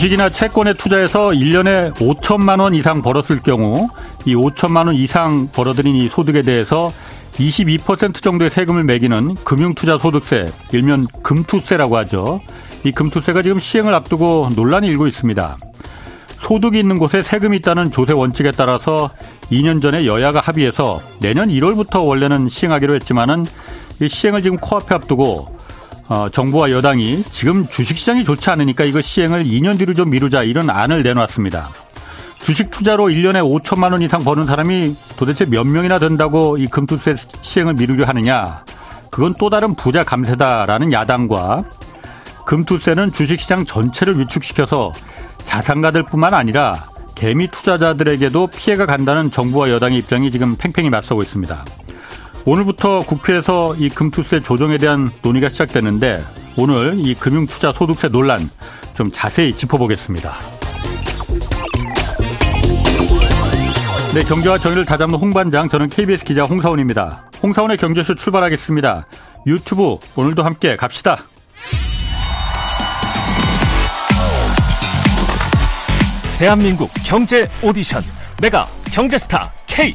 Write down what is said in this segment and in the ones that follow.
주식이나 채권에 투자해서 1년에 5천만 원 이상 벌었을 경우 이 5천만 원 이상 벌어들인 이 소득에 대해서 22% 정도의 세금을 매기는 금융투자소득세, 일면 금투세라고 하죠. 이 금투세가 지금 시행을 앞두고 논란이 일고 있습니다. 소득이 있는 곳에 세금이 있다는 조세 원칙에 따라서 2년 전에 여야가 합의해서 내년 1월부터 원래는 시행하기로 했지만은 이 시행을 지금 코앞에 앞두고 어, 정부와 여당이 지금 주식시장이 좋지 않으니까 이거 시행을 2년 뒤로 좀 미루자 이런 안을 내놨습니다. 주식 투자로 1년에 5천만 원 이상 버는 사람이 도대체 몇 명이나 된다고 이 금투세 시행을 미루려 하느냐. 그건 또 다른 부자 감세다라는 야당과 금투세는 주식시장 전체를 위축시켜서 자산가들 뿐만 아니라 개미 투자자들에게도 피해가 간다는 정부와 여당의 입장이 지금 팽팽히 맞서고 있습니다. 오늘부터 국회에서 이 금투세 조정에 대한 논의가 시작되는데 오늘 이 금융투자 소득세 논란 좀 자세히 짚어보겠습니다. 네, 경제와 정의를 다잡는 홍반장, 저는 KBS 기자 홍사원입니다. 홍사원의 경제쇼 출발하겠습니다. 유튜브 오늘도 함께 갑시다. 대한민국 경제 오디션 메가 경제스타 K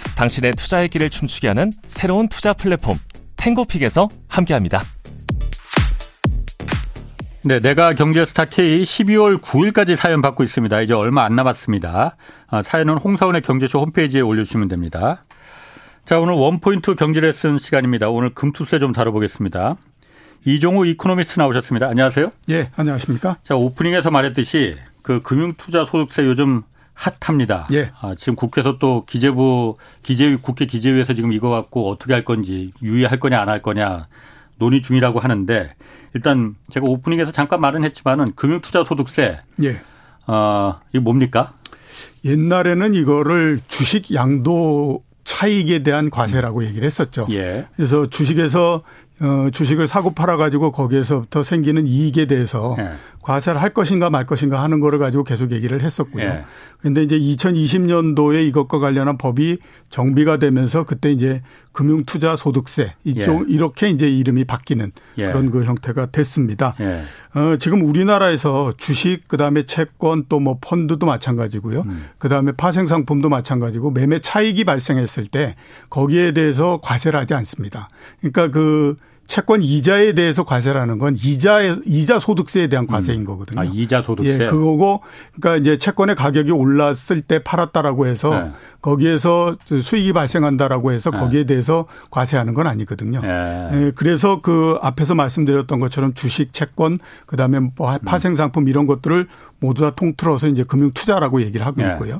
당신의 투자의 길을 춤추게 하는 새로운 투자 플랫폼 탱고픽에서 함께합니다. 네, 내가 경제스타 K 12월 9일까지 사연 받고 있습니다. 이제 얼마 안 남았습니다. 아, 사연은 홍사원의 경제쇼 홈페이지에 올려주시면 됩니다. 자, 오늘 원포인트 경제 레슨 시간입니다. 오늘 금투세 좀 다뤄보겠습니다. 이종우 이코노미스트 나오셨습니다. 안녕하세요. 예, 안녕하십니까. 자, 오프닝에서 말했듯이 그 금융투자 소득세 요즘 핫합니다. 예. 아, 지금 국회에서 또 기재부, 기재위, 국회 기재위에서 지금 이거 갖고 어떻게 할 건지 유예할 거냐 안 할 거냐 논의 중이라고 하는데 일단 제가 오프닝에서 잠깐 말은 했지만은 금융투자 소득세. 예. 어, 이게 뭡니까? 옛날에는 이거를 주식 양도 차익에 대한 과세라고 얘기를 했었죠. 예. 그래서 주식에서 어, 주식을 사고 팔아 가지고 거기에서부터 생기는 이익에 대해서 예. 과세를 할 것인가 말 것인가 하는 거를 가지고 계속 얘기를 했었고요. 예. 그런데 이제 2020년도에 이것과 관련한 법이 정비가 되면서 그때 이제 금융투자소득세 이쪽 예. 이렇게 이제 이름이 바뀌는 예. 그런 그 형태가 됐습니다. 예. 어, 지금 우리나라에서 주식, 그 다음에 채권 또 뭐 펀드도 마찬가지고요. 음. 그 다음에 파생상품도 마찬가지고 매매 차익이 발생했을 때 거기에 대해서 과세를 하지 않습니다. 그러니까 그 채권 이자에 대해서 과세라는 건 이자 이자 소득세에 대한 과세인 거거든요. 아, 이자 소득세. 예, 그거고 그러니까 이제 채권의 가격이 올랐을 때 팔았다라고 해서 네. 거기에서 수익이 발생한다라고 해서 네. 거기에 대해서 과세하는 건 아니거든요. 예. 예, 그래서 그 앞에서 말씀드렸던 것처럼 주식, 채권, 그다음에 뭐 파생 상품 이런 것들을 모두 다 통틀어서 이제 금융 투자라고 얘기를 하고 네. 있고요.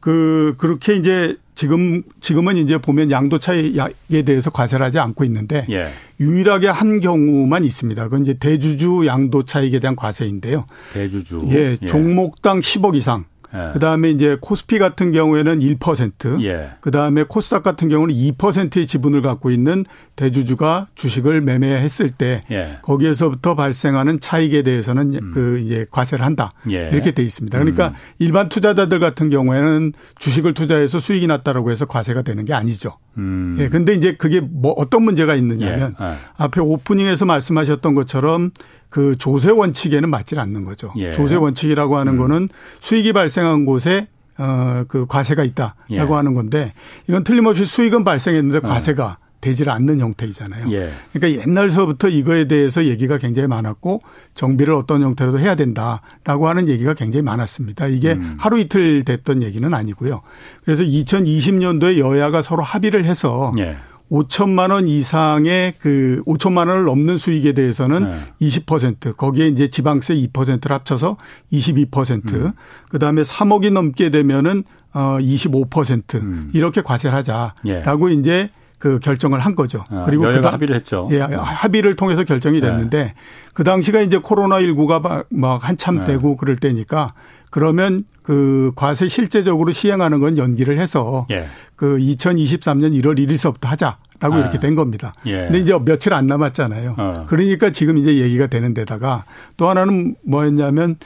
그 그렇게 이제 지금 지금은 이제 보면 양도 차익에 대해서 과세를 하지 않고 있는데 예. 유일하게 한 경우만 있습니다. 그건 이제 대주주 양도 차익에 대한 과세인데요. 대주주. 예, 종목당 10억 이상. 예. 그다음에 이제 코스피 같은 경우에는 1%, 예. 그다음에 코스닥 같은 경우는 2%의 지분을 갖고 있는 대주주가 주식을 매매했을 때 예. 거기에서부터 발생하는 차익에 대해서는 그 이제 과세를 한다. 예. 이렇게 돼 있습니다. 그러니까 일반 투자자들 같은 경우에는 주식을 투자해서 수익이 났다라고 해서 과세가 되는 게 아니죠. 음. 예. 근데 이제 그게 뭐 어떤 문제가 있느냐면 예. 예. 앞에 오프닝에서 말씀하셨던 것처럼 그 조세 원칙에는 맞질 않는 거죠. 예. 조세 원칙이라고 하는 거는 수익이 발생한 곳에 어, 그 과세가 있다라고 예. 하는 건데 이건 틀림없이 수익은 발생했는데 과세가 되질 않는 형태이잖아요. 예. 그러니까 옛날서부터 이거에 대해서 얘기가 굉장히 많았고 정비를 어떤 형태로도 해야 된다라고 하는 얘기가 굉장히 많았습니다. 이게 음. 하루 이틀 됐던 얘기는 아니고요. 그래서 2020년도에 여야가 서로 합의를 해서 예. 5천만 원 이상의 그 5천만 원을 넘는 수익에 대해서는 네. 20% 거기에 이제 지방세 2%를 합쳐서 22% 음. 그다음에 3억이 넘게 되면은 어25% 음. 이렇게 과세를 하자라고 예. 이제 그 결정을 한 거죠. 아, 그리고 그 당, 합의를 했죠. 예, 합의를 통해서 결정이 네. 됐는데 네. 그 당시가 이제 코로나 19가 막 한참 네. 되고 그럴 때니까 그러면 그 과세 실제적으로 시행하는 건 연기를 해서 예. 그 2023년 1월 1일서부터 하자라고 아. 이렇게 된 겁니다. 예. 근데 이제 며칠 안 남았잖아요. 어. 그러니까 지금 이제 얘기가 되는 데다가 또 하나는 뭐였냐면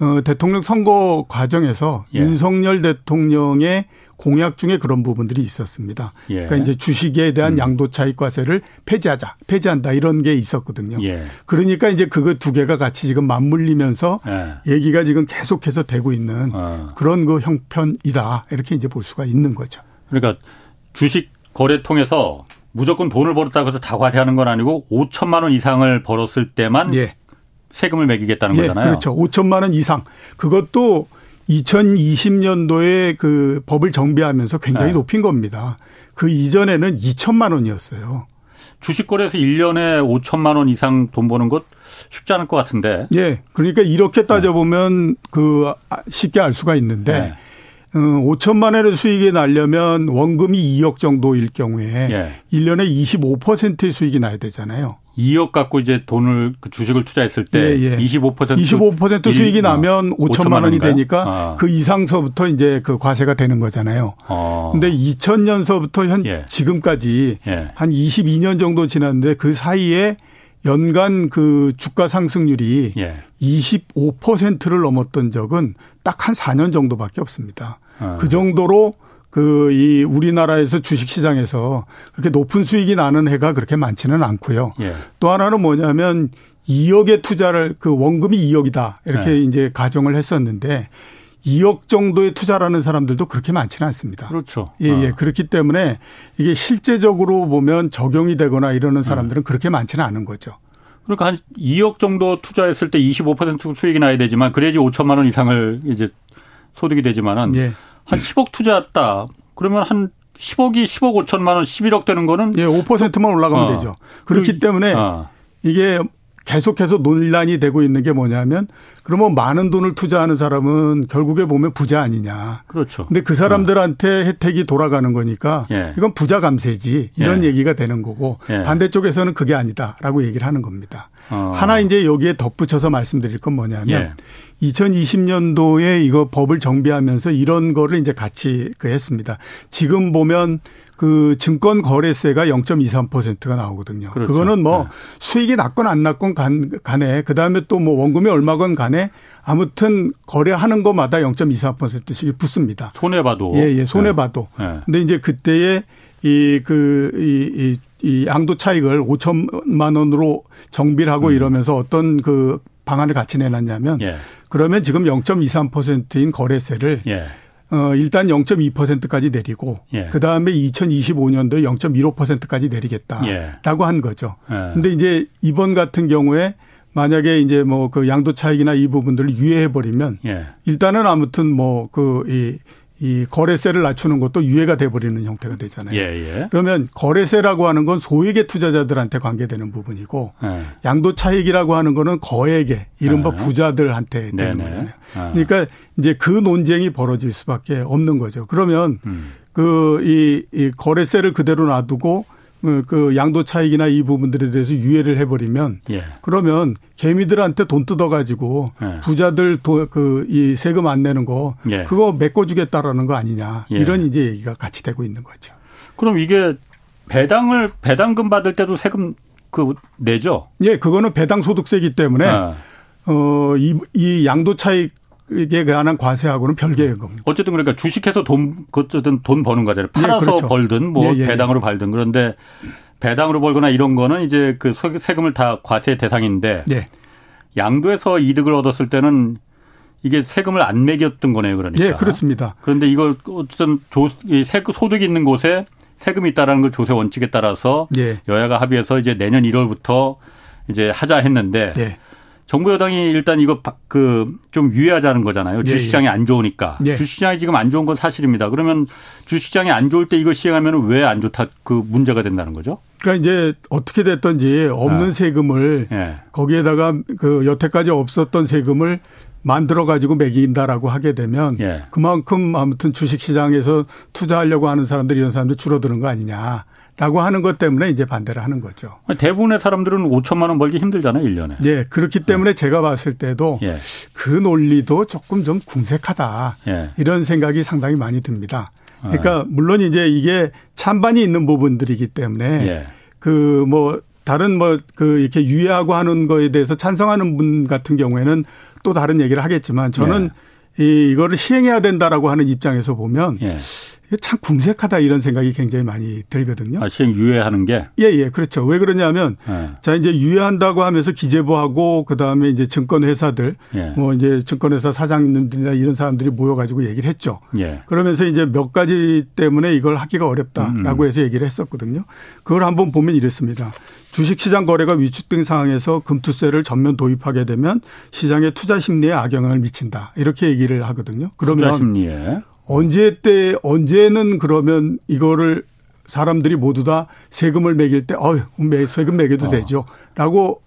어 대통령 선거 과정에서 예. 윤석열 대통령의 공약 중에 그런 부분들이 있었습니다. 예. 그러니까 이제 주식에 대한 음. 양도 차익 과세를 폐지하자, 폐지한다 이런 게 있었거든요. 예. 그러니까 이제 그거 두 개가 같이 지금 맞물리면서 예. 얘기가 지금 계속해서 되고 있는 어. 그런 그 형편이다 이렇게 이제 볼 수가 있는 거죠. 그러니까 주식 거래 통해서 무조건 돈을 벌었다고 해서 다 과세하는 건 아니고 5천만 원 이상을 벌었을 때만 예. 세금을 매기겠다는 예, 거잖아요. 그렇죠. 5천만 원 이상. 그것도 2020년도에 그 법을 정비하면서 굉장히 네. 높인 겁니다. 그 이전에는 2천만 원이었어요. 주식 거래에서 1년에 5천만 원 이상 돈 버는 것 쉽지 않을 것 같은데. 예. 그러니까 이렇게 따져보면 네. 그 쉽게 알 수가 있는데 네. 5천만 어, 원의 수익이 나려면 원금이 2억 정도일 경우에 예. 1년에 25%의 수익이 나야 되잖아요. 2억 갖고 이제 돈을 그 주식을 투자했을 때 예, 예. 25% 25% 수익이 일, 나면 5천만 원이 되니까 아. 그 이상서부터 이제 그 과세가 되는 거잖아요. 어. 근데 2000년서부터 현 예. 지금까지 예. 한 22년 정도 지났는데 그 사이에 연간 그 주가 상승률이 예. 25%를 넘었던 적은 딱 한 4년 정도밖에 없습니다. 아. 그 정도로 그 이 우리나라에서 주식 시장에서 그렇게 높은 수익이 나는 해가 그렇게 많지는 않고요. 예. 또 하나는 뭐냐면 2억의 투자를 그 원금이 2억이다 이렇게 예. 이제 가정을 했었는데 2억 정도의 투자라는 사람들도 그렇게 많지는 않습니다. 그렇죠. 예, 예. 어. 그렇기 때문에 이게 실제적으로 보면 적용이 되거나 이러는 사람들은 음. 그렇게 많지는 않은 거죠. 그러니까 한 2억 정도 투자했을 때 25% 수익이 나야 되지만 그래야지 5천만 원 이상을 이제 소득이 되지만은 예. 한 10억 투자했다. 그러면 한 10억이 10억 5천만 원 11억 되는 거는 예, 5%만 올라가면 어. 되죠. 그렇기 때문에 어. 이게 계속해서 논란이 되고 있는 게 뭐냐면 그러면 많은 돈을 투자하는 사람은 결국에 보면 부자 아니냐. 그렇죠. 근데 그 사람들한테 어. 혜택이 돌아가는 거니까 예. 이건 부자 감세지 이런 예. 얘기가 되는 거고 예. 반대쪽에서는 그게 아니다라고 얘기를 하는 겁니다. 어. 하나 이제 여기에 덧붙여서 말씀드릴 건 뭐냐면 2020년도에 예. 이거 법을 정비하면서 이런 거를 이제 같이 그 했습니다. 지금 보면 그 증권 거래세가 0.23%가 나오거든요. 그렇죠. 그거는 뭐 네. 수익이 낮건 안 낮건 간, 간에 그다음에 또 뭐 원금이 얼마건 간에 아무튼 거래하는 것마다 0.24%씩 붙습니다. 손해 봐도. 예, 예. 손해 봐도. 네. 근데 이제 그때에 이 그이이이 양도 차익을 5천만 원으로 정비를 하고 음. 이러면서 어떤 그 방안을 같이 내놨냐면 예. 그러면 지금 0.23%인 거래세를 예. 어, 일단 0.2%까지 내리고 예. 그다음에 2025년도에 0.15%까지 내리겠다라고 예. 한 거죠. 예. 근데 이제 이번 같은 경우에 만약에 이제 뭐 그 양도 차익이나 이 부분들을 유예해 버리면 예. 일단은 아무튼 뭐그이 이 거래세를 낮추는 것도 유예가 돼버리는 형태가 되잖아요. 예, 예. 그러면 거래세라고 하는 건 소액의 투자자들한테 관계되는 부분이고 예. 양도 차익이라고 하는 거는 거액의 이른바 예. 부자들한테 되는 거잖아요. 아. 그러니까 이제 그 논쟁이 벌어질 수밖에 없는 거죠. 그러면 음. 그이 이 거래세를 그대로 놔두고 어, 그 양도 차익이나 이 부분들에 대해서 유예를 해버리면 예. 그러면 개미들한테 돈 뜯어가지고 예. 부자들 그이 세금 안 내는 거 예. 그거 메꿔주겠다라는 거 아니냐 예. 이런 이제 얘기가 같이 되고 있는 거죠. 그럼 이게 배당을 배당금 받을 때도 세금 그 내죠? 예, 그거는 배당 소득세이기 때문에 아. 어이 이 양도 차익 에 관한 과세하고는 별개의 겁니다. 어쨌든 그러니까 주식해서 돈, 어쨌든 돈 버는 거잖아요. 예, 팔아서 예, 그렇죠. 벌든 뭐 예, 예, 배당으로 벌든 그런데 배당으로 벌거나 이런 거는 이제 그 세금을 다 과세 대상인데 예. 양도에서 이득을 얻었을 때는 이게 세금을 안 매겼던 거네요, 그러니까. 예, 그렇습니다. 그런데 이걸 어쨌든 조, 세금 소득이 있는 곳에 세금이 있다라는 걸 조세 원칙에 따라서 예. 여야가 합의해서 이제 내년 1월부터 이제 하자 했는데 예. 정부 여당이 일단 이거 그 좀 유예하자는 거잖아요. 예, 주식시장이 예. 안 좋으니까. 예. 주식시장이 지금 안 좋은 건 사실입니다. 그러면 주식시장이 안 좋을 때 이거 시행하면 왜 안 좋다 그 문제가 된다는 거죠? 그러니까 이제 어떻게 됐든지 없는 아. 세금을 예. 거기에다가 그 여태까지 없었던 세금을 만들어 가지고 매긴다라고 하게 되면 예. 그만큼 아무튼 주식 시장에서 투자하려고 하는 사람들이 이런 사람들 줄어드는 거 아니냐. 라고 하는 것 때문에 이제 반대를 하는 거죠. 대부분의 사람들은 5천만 원 벌기 힘들잖아요, 1년에. 예, 그렇기 때문에 예. 제가 봤을 때도 예. 그 논리도 조금 좀 궁색하다. 예. 이런 생각이 상당히 많이 듭니다. 그러니까 아. 물론 이제 이게 찬반이 있는 부분들이기 때문에 예. 그뭐 다른 뭐 그 이렇게 유예하고 하는 거에 대해서 찬성하는 분 같은 경우에는 또 다른 얘기를 하겠지만 저는 예. 이 이거를 시행해야 된다라고 하는 입장에서 보면 예. 참 궁색하다 이런 생각이 굉장히 많이 들거든요. 아, 시행 유예하는 게? 예, 예, 그렇죠. 왜 그러냐면 예. 자 이제 유예한다고 하면서 기재부하고 그 다음에 이제 증권회사들 예. 뭐 이제 증권회사 사장님들이나 이런 사람들이 모여가지고 얘기를 했죠. 예. 그러면서 이제 몇 가지 때문에 이걸 하기가 어렵다라고 음, 음. 해서 얘기를 했었거든요. 그걸 한번 보면 이랬습니다. 주식시장 거래가 위축된 상황에서 금투세를 전면 도입하게 되면 시장의 투자 심리에 악영향을 미친다. 이렇게 얘기를 하거든요. 그러면 투자 심리에. 언제 때 언제는 그러면 이거를 사람들이 모두 다 세금을 매길 때 어휴 세금 매겨도 어. 되죠 라고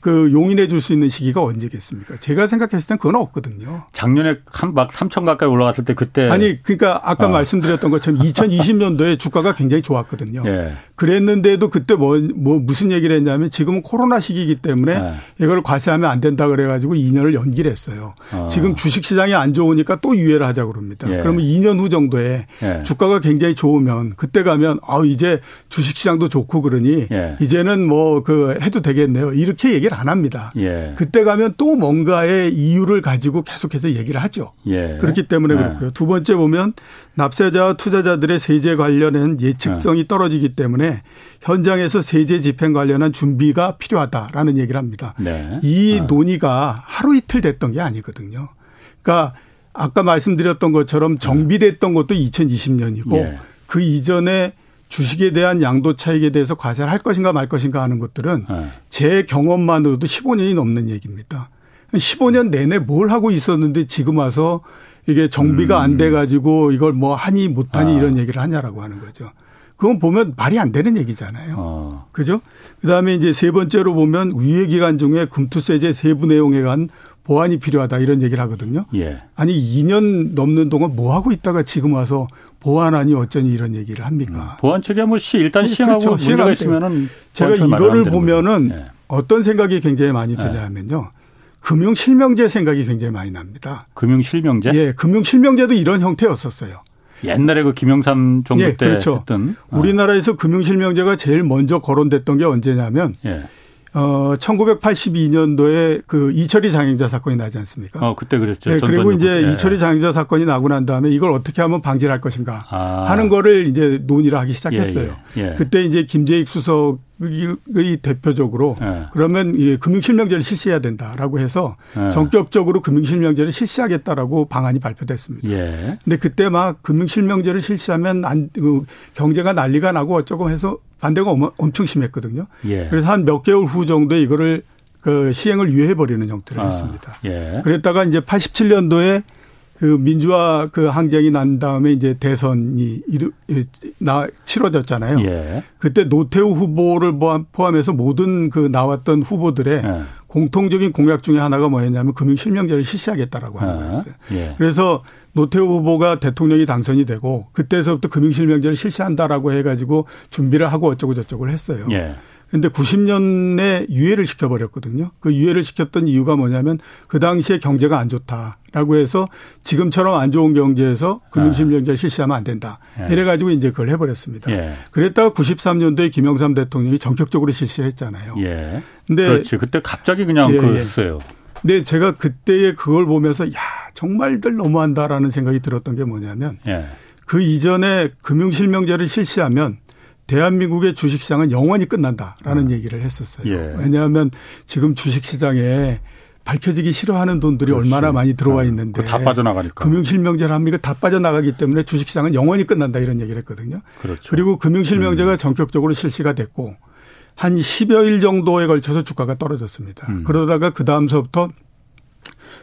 그 용인해 줄 수 있는 시기가 언제겠습니까? 제가 생각했을 땐 그건 없거든요. 작년에 한막 3천 가까이 올라갔을 때 그때 아니 그러니까 아까 어. 말씀드렸던 것처럼 2020년도에 주가가 굉장히 좋았거든요. 예. 그랬는데도 그때 뭐, 뭐 무슨 얘기를 했냐면 지금은 코로나 시기이기 때문에 예. 이걸 과세하면 안 된다 그래 가지고 2년을 연기를 했어요. 어. 지금 주식 시장이 안 좋으니까 또 유예를 하자 그럽니다. 예. 그러면 2년 후 정도에 예. 주가가 굉장히 좋으면 그때 가면 아 이제 주식 시장도 좋고 그러니 예. 이제는 뭐 그 해도 되겠네요. 이렇게 얘기 얘기를 안 합니다. 예. 그때 가면 또 뭔가의 이유를 가지고 계속해서 얘기를 하죠. 예. 그렇기 때문에 예. 그렇고요. 두 번째 보면 납세자와 투자자들의 세제 관련한 예측성이 예. 떨어지기 때문에 현장에서 세제 집행 관련한 준비가 필요하다라는 얘기를 합니다. 네. 이 아. 논의가 하루 이틀 됐던 게 아니거든요. 그러니까 아까 말씀드렸던 것처럼 정비됐던 것도 2020년이고 예. 그 이전에 주식에 대한 양도 차익에 대해서 과세를 할 것인가 말 것인가 하는 것들은 네. 제 경험만으로도 15년이 넘는 얘기입니다. 15년 내내 뭘 하고 있었는데 지금 와서 이게 정비가 음. 안돼 가지고 이걸 뭐 하니 못하니 아. 이런 얘기를 하냐라고 하는 거죠. 그건 보면 말이 안 되는 얘기잖아요. 어. 그죠? 그 다음에 이제 세 번째로 보면 유예 기간 중에 금투세제 세부 내용에 관한 보완이 필요하다 이런 얘기를 하거든요. 예. 아니 2년 넘는 동안 뭐 하고 있다가 지금 와서 보완하니 어쩌니 이런 얘기를 합니까? 음, 보완 체계 뭐 시, 일단 시행하고 그렇죠. 문제가 있으면은 제가 이거를 보면은 예. 어떤 생각이 굉장히 많이 예. 드냐면요. 금융 실명제 생각이 굉장히 많이 납니다. 금융 실명제? 예, 금융 실명제도 이런 형태였었어요. 옛날에 그 김영삼 정부 예, 때 그렇죠. 했던 어. 우리나라에서 금융 실명제가 제일 먼저 거론됐던 게 언제냐면 예. 어 1982년도에 그 이철희 장영자 사건이 나지 않습니까? 어 그때 그랬죠. 네, 그리고 이제 예. 이철희 장영자 사건이 나고 난 다음에 이걸 어떻게 하면 방지를 할 것인가 아. 하는 거를 이제 논의를 하기 시작했어요. 예, 예. 예. 그때 이제 김재익 수석 이 대표적으로 예. 그러면 이 금융실명제를 실시해야 된다라고 해서 예. 전격적으로 금융실명제를 실시하겠다라고 방안이 발표됐습니다. 예. 근데 그때 막 금융실명제를 실시하면 안, 그 경제가 난리가 나고 어쩌고 해서 반대가 엄청 심했거든요. 예. 그래서 한 몇 개월 후 정도에 이거를 그 시행을 유예해 버리는 형태를 아. 했습니다. 예. 그랬다가 이제 87년도에 그 민주화 그 항쟁이 난 다음에 이제 대선이 이르, 나 치러졌잖아요. 예. 그때 노태우 후보를 포함해서 모든 그 나왔던 후보들의 예. 공통적인 공약 중에 하나가 뭐였냐면 금융 실명제를 실시하겠다라고 하는 아, 거였어요. 예. 그래서 노태우 후보가 대통령이 당선이 되고 그때서부터 금융 실명제를 실시한다라고 해가지고 준비를 하고 어쩌고 저쩌고를 했어요. 예. 근데 90년에 유예를 시켜버렸거든요. 그 유예를 시켰던 이유가 뭐냐면 그 당시에 경제가 안 좋다라고 해서 지금처럼 안 좋은 경제에서 금융실명제를 아. 실시하면 안 된다. 예. 이래가지고 이제 그걸 해버렸습니다. 예. 그랬다가 93년도에 김영삼 대통령이 전격적으로 실시를 했잖아요. 예. 근데 그렇지. 그때 갑자기 그냥 예, 그랬어요. 예. 근데 제가 그때의 그걸 보면서 야 정말들 너무한다라는 생각이 들었던 게 뭐냐면 예. 그 이전에 금융실명제를 실시하면 대한민국의 주식시장은 영원히 끝난다라는 음. 얘기를 했었어요. 예. 왜냐하면 지금 주식시장에 밝혀지기 싫어하는 돈들이 그렇지. 얼마나 많이 들어와 네. 있는데 다 빠져나가니까 금융실명제를 합니까? 다 빠져나가기 때문에 주식시장은 영원히 끝난다 이런 얘기를 했거든요. 그렇죠. 그리고 금융실명제가 음. 전격적으로 실시가 됐고 한 10여 일 정도에 걸쳐서 주가가 떨어졌습니다. 음. 그러다가 그 다음서부터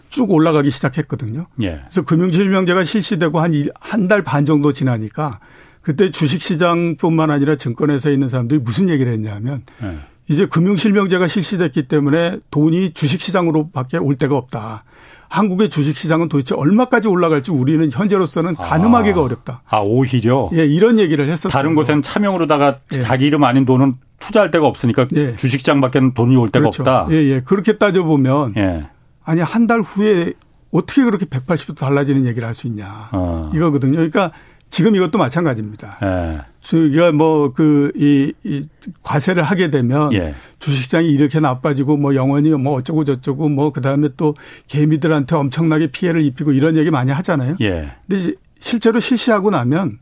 쭉 올라가기 시작했거든요. 예. 그래서 금융실명제가 실시되고 한 한 달 반 정도 지나니까 그때 주식시장뿐만 아니라 증권회사에 있는 사람들이 무슨 얘기를 했냐면 네. 이제 금융실명제가 실시됐기 때문에 돈이 주식시장으로 밖에 올 데가 없다. 한국의 주식시장은 도대체 얼마까지 올라갈지 우리는 현재로서는 가늠하기가 아. 어렵다. 아 오히려 예, 이런 얘기를 했었어요. 다른 곳엔 차명으로다가 예. 자기 이름 아닌 돈은 투자할 데가 없으니까 예. 주식시장 밖에는 돈이 올 데가 그렇죠. 없다. 예, 예. 그렇게 따져보면 예. 아니 한 달 후에 어떻게 그렇게 180도 달라지는 얘기를 할 수 있냐. 어. 이거거든요. 그러니까 지금 이것도 마찬가지입니다. 예. 우리가 뭐그 이, 이 과세를 하게 되면 예. 주식시장이 이렇게 나빠지고 뭐 영원히 뭐 어쩌고 저쩌고 뭐 그다음에 또 개미들한테 엄청나게 피해를 입히고 이런 얘기 많이 하잖아요. 예. 근데 실제로 실시하고 나면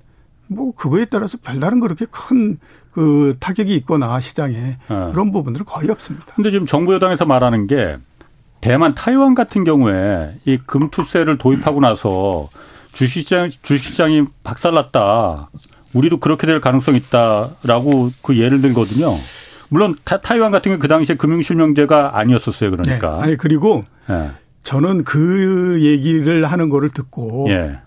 뭐 그거에 따라서 별다른 그렇게 큰 그 타격이 있거나 시장에 어. 그런 부분들은 거의 없습니다. 근데 지금 정부 여당에서 말하는 게 대만, 타이완 같은 경우에 이 금투세를 도입하고 나서 주식시장 주식시장이 박살났다. 우리도 그렇게 될 가능성이 있다라고 그 예를 들거든요. 물론 타, 타이완 같은 경우 그 당시에 금융실명제가 아니었었어요. 그러니까. 네. 아니 그리고 예. 저는 그 얘기를 하는 거를 듣고 예.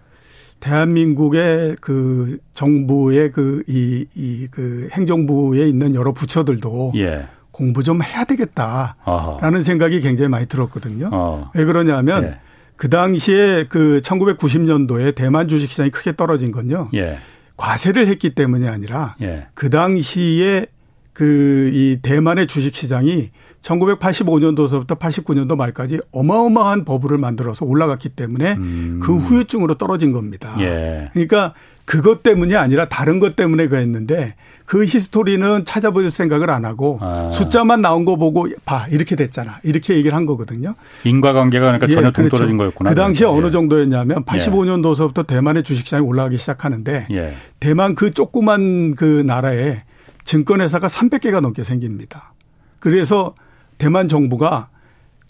대한민국의 그 정부의 그 이 이 그 행정부에 있는 여러 부처들도 예. 공부 좀 해야 되겠다라는 어허. 생각이 굉장히 많이 들었거든요. 어. 왜 그러냐면 예. 그 당시에 그 1990년도에 대만 주식시장이 크게 떨어진 건요. 예. 과세를 했기 때문이 아니라 예. 그 당시에 그 이 대만의 주식시장이 1985년도서부터 89년도 말까지 어마어마한 버블을 만들어서 올라갔기 때문에 음. 그 후유증으로 떨어진 겁니다. 예. 그러니까 그것 때문이 아니라 다른 것 때문에 그랬는데 그 히스토리는 찾아볼 생각을 안 하고 아. 숫자만 나온 거 보고 봐 이렇게 됐잖아 이렇게 얘기를 한 거거든요. 인과관계가 그러니까 예, 전혀 그렇죠. 동떨어진 거였구나. 그 당시에 그러니까. 어느 정도였냐면 85년도서부터 대만의 주식시장이 올라가기 시작하는데 예. 대만 그 조그만 그 나라에 증권회사가 300개가 넘게 생깁니다. 그래서 대만 정부가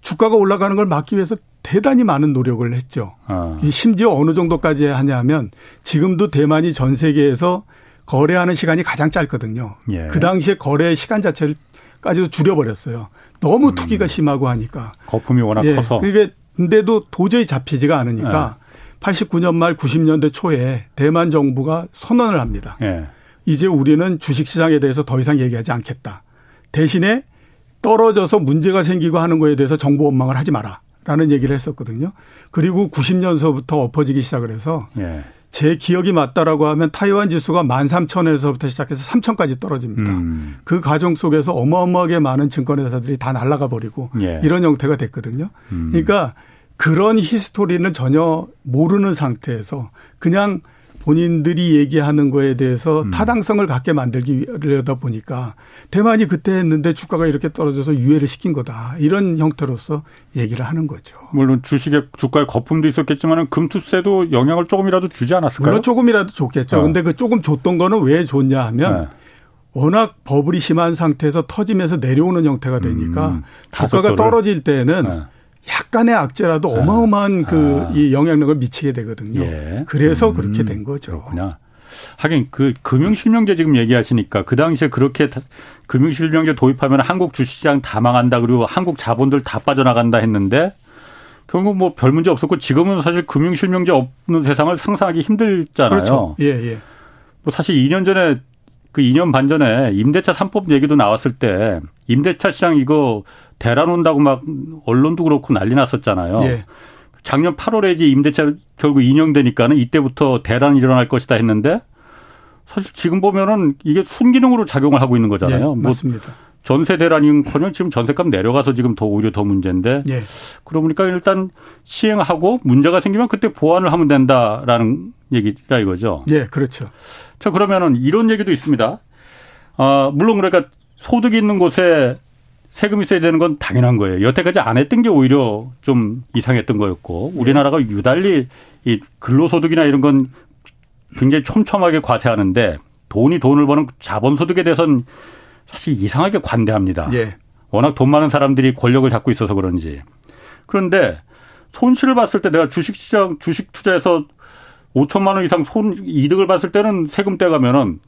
주가가 올라가는 걸 막기 위해서 대단히 많은 노력을 했죠. 어. 이 심지어 어느 정도까지 하냐면 지금도 대만이 전 세계에서 거래하는 시간이 가장 짧거든요. 예. 그 당시에 거래 시간 자체까지도 줄여버렸어요. 너무 투기가 심하고 하니까. 거품이 워낙 예. 커서. 그게 근데도 도저히 잡히지가 않으니까 89년 말 90년대 초에 대만 정부가 선언을 합니다. 예. 이제 우리는 주식시장에 대해서 더 이상 얘기하지 않겠다. 대신에 떨어져서 문제가 생기고 하는 거에 대해서 정보 원망을 하지 마라. 라는 얘기를 했었거든요. 그리고 90년서부터 엎어지기 시작을 해서 예. 제 기억이 맞다라고 하면 타이완 지수가 13,000에서부터 시작해서 3,000까지 떨어집니다. 음. 그 과정 속에서 어마어마하게 많은 증권회사들이 다 날아가 버리고 예. 이런 형태가 됐거든요. 음. 그러니까 그런 히스토리는 전혀 모르는 상태에서 그냥 본인들이 얘기하는 거에 대해서 음. 타당성을 갖게 만들기려다 보니까 대만이 그때 했는데 주가가 이렇게 떨어져서 유예를 시킨 거다. 이런 형태로서 얘기를 하는 거죠. 물론 주식의 주가에 거품도 있었겠지만 금투세도 영향을 조금이라도 주지 않았을까요? 물론 조금이라도 좋겠죠. 어. 근데 그 조금 줬던 거는 왜 좋냐 하면 네. 워낙 버블이 심한 상태에서 터지면서 내려오는 형태가 되니까 음, 주가가 가속도를. 떨어질 때는 네. 약간의 악재라도 어마어마한 그 아. 이 영향력을 미치게 되거든요. 예. 그래서 음, 그렇게 된 거죠. 그렇구나. 하긴 그 금융실명제 지금 얘기하시니까 그 당시에 그렇게 다- 금융실명제 도입하면 한국 주식시장 다 망한다 그리고 한국 자본들 다 빠져나간다 했는데 결국 뭐 별 문제 없었고 지금은 사실 금융실명제 없는 세상을 상상하기 힘들잖아요. 그렇죠. 예, 예. 뭐 사실 2년 전에 그 2년 반 전에 임대차 3법 얘기도 나왔을 때 임대차 시장 이거 대란 온다고 막 언론도 그렇고 난리 났었잖아요. 예. 작년 8월에 이제 임대차 결국 인용되니까는 이때부터 대란이 일어날 것이다 했는데 사실 지금 보면은 이게 순기능으로 작용을 하고 있는 거잖아요. 예, 뭐 맞습니다. 전세 대란인커녕 지금 전세값 내려가서 지금 더 오히려 더 문제인데 예. 그러고 보니까 일단 시행하고 문제가 생기면 그때 보완을 하면 된다라는 얘기가 이거죠. 예, 그렇죠. 자 그러면은 이런 얘기도 있습니다. 아 물론 그러니까 소득이 있는 곳에 세금이 있어야 되는 건 당연한 거예요. 여태까지 안 했던 게 오히려 좀 이상했던 거였고 우리나라가 유달리 이 근로소득이나 이런 건 굉장히 촘촘하게 과세하는데 돈이 돈을 버는 자본소득에 대해서는 사실 이상하게 관대합니다. 예. 워낙 돈 많은 사람들이 권력을 잡고 있어서 그런지. 그런데 손실을 봤을 때 내가 주식시장 주식 투자해서 5천만 원 이상 손 이득을 봤을 때는 세금 떼가면은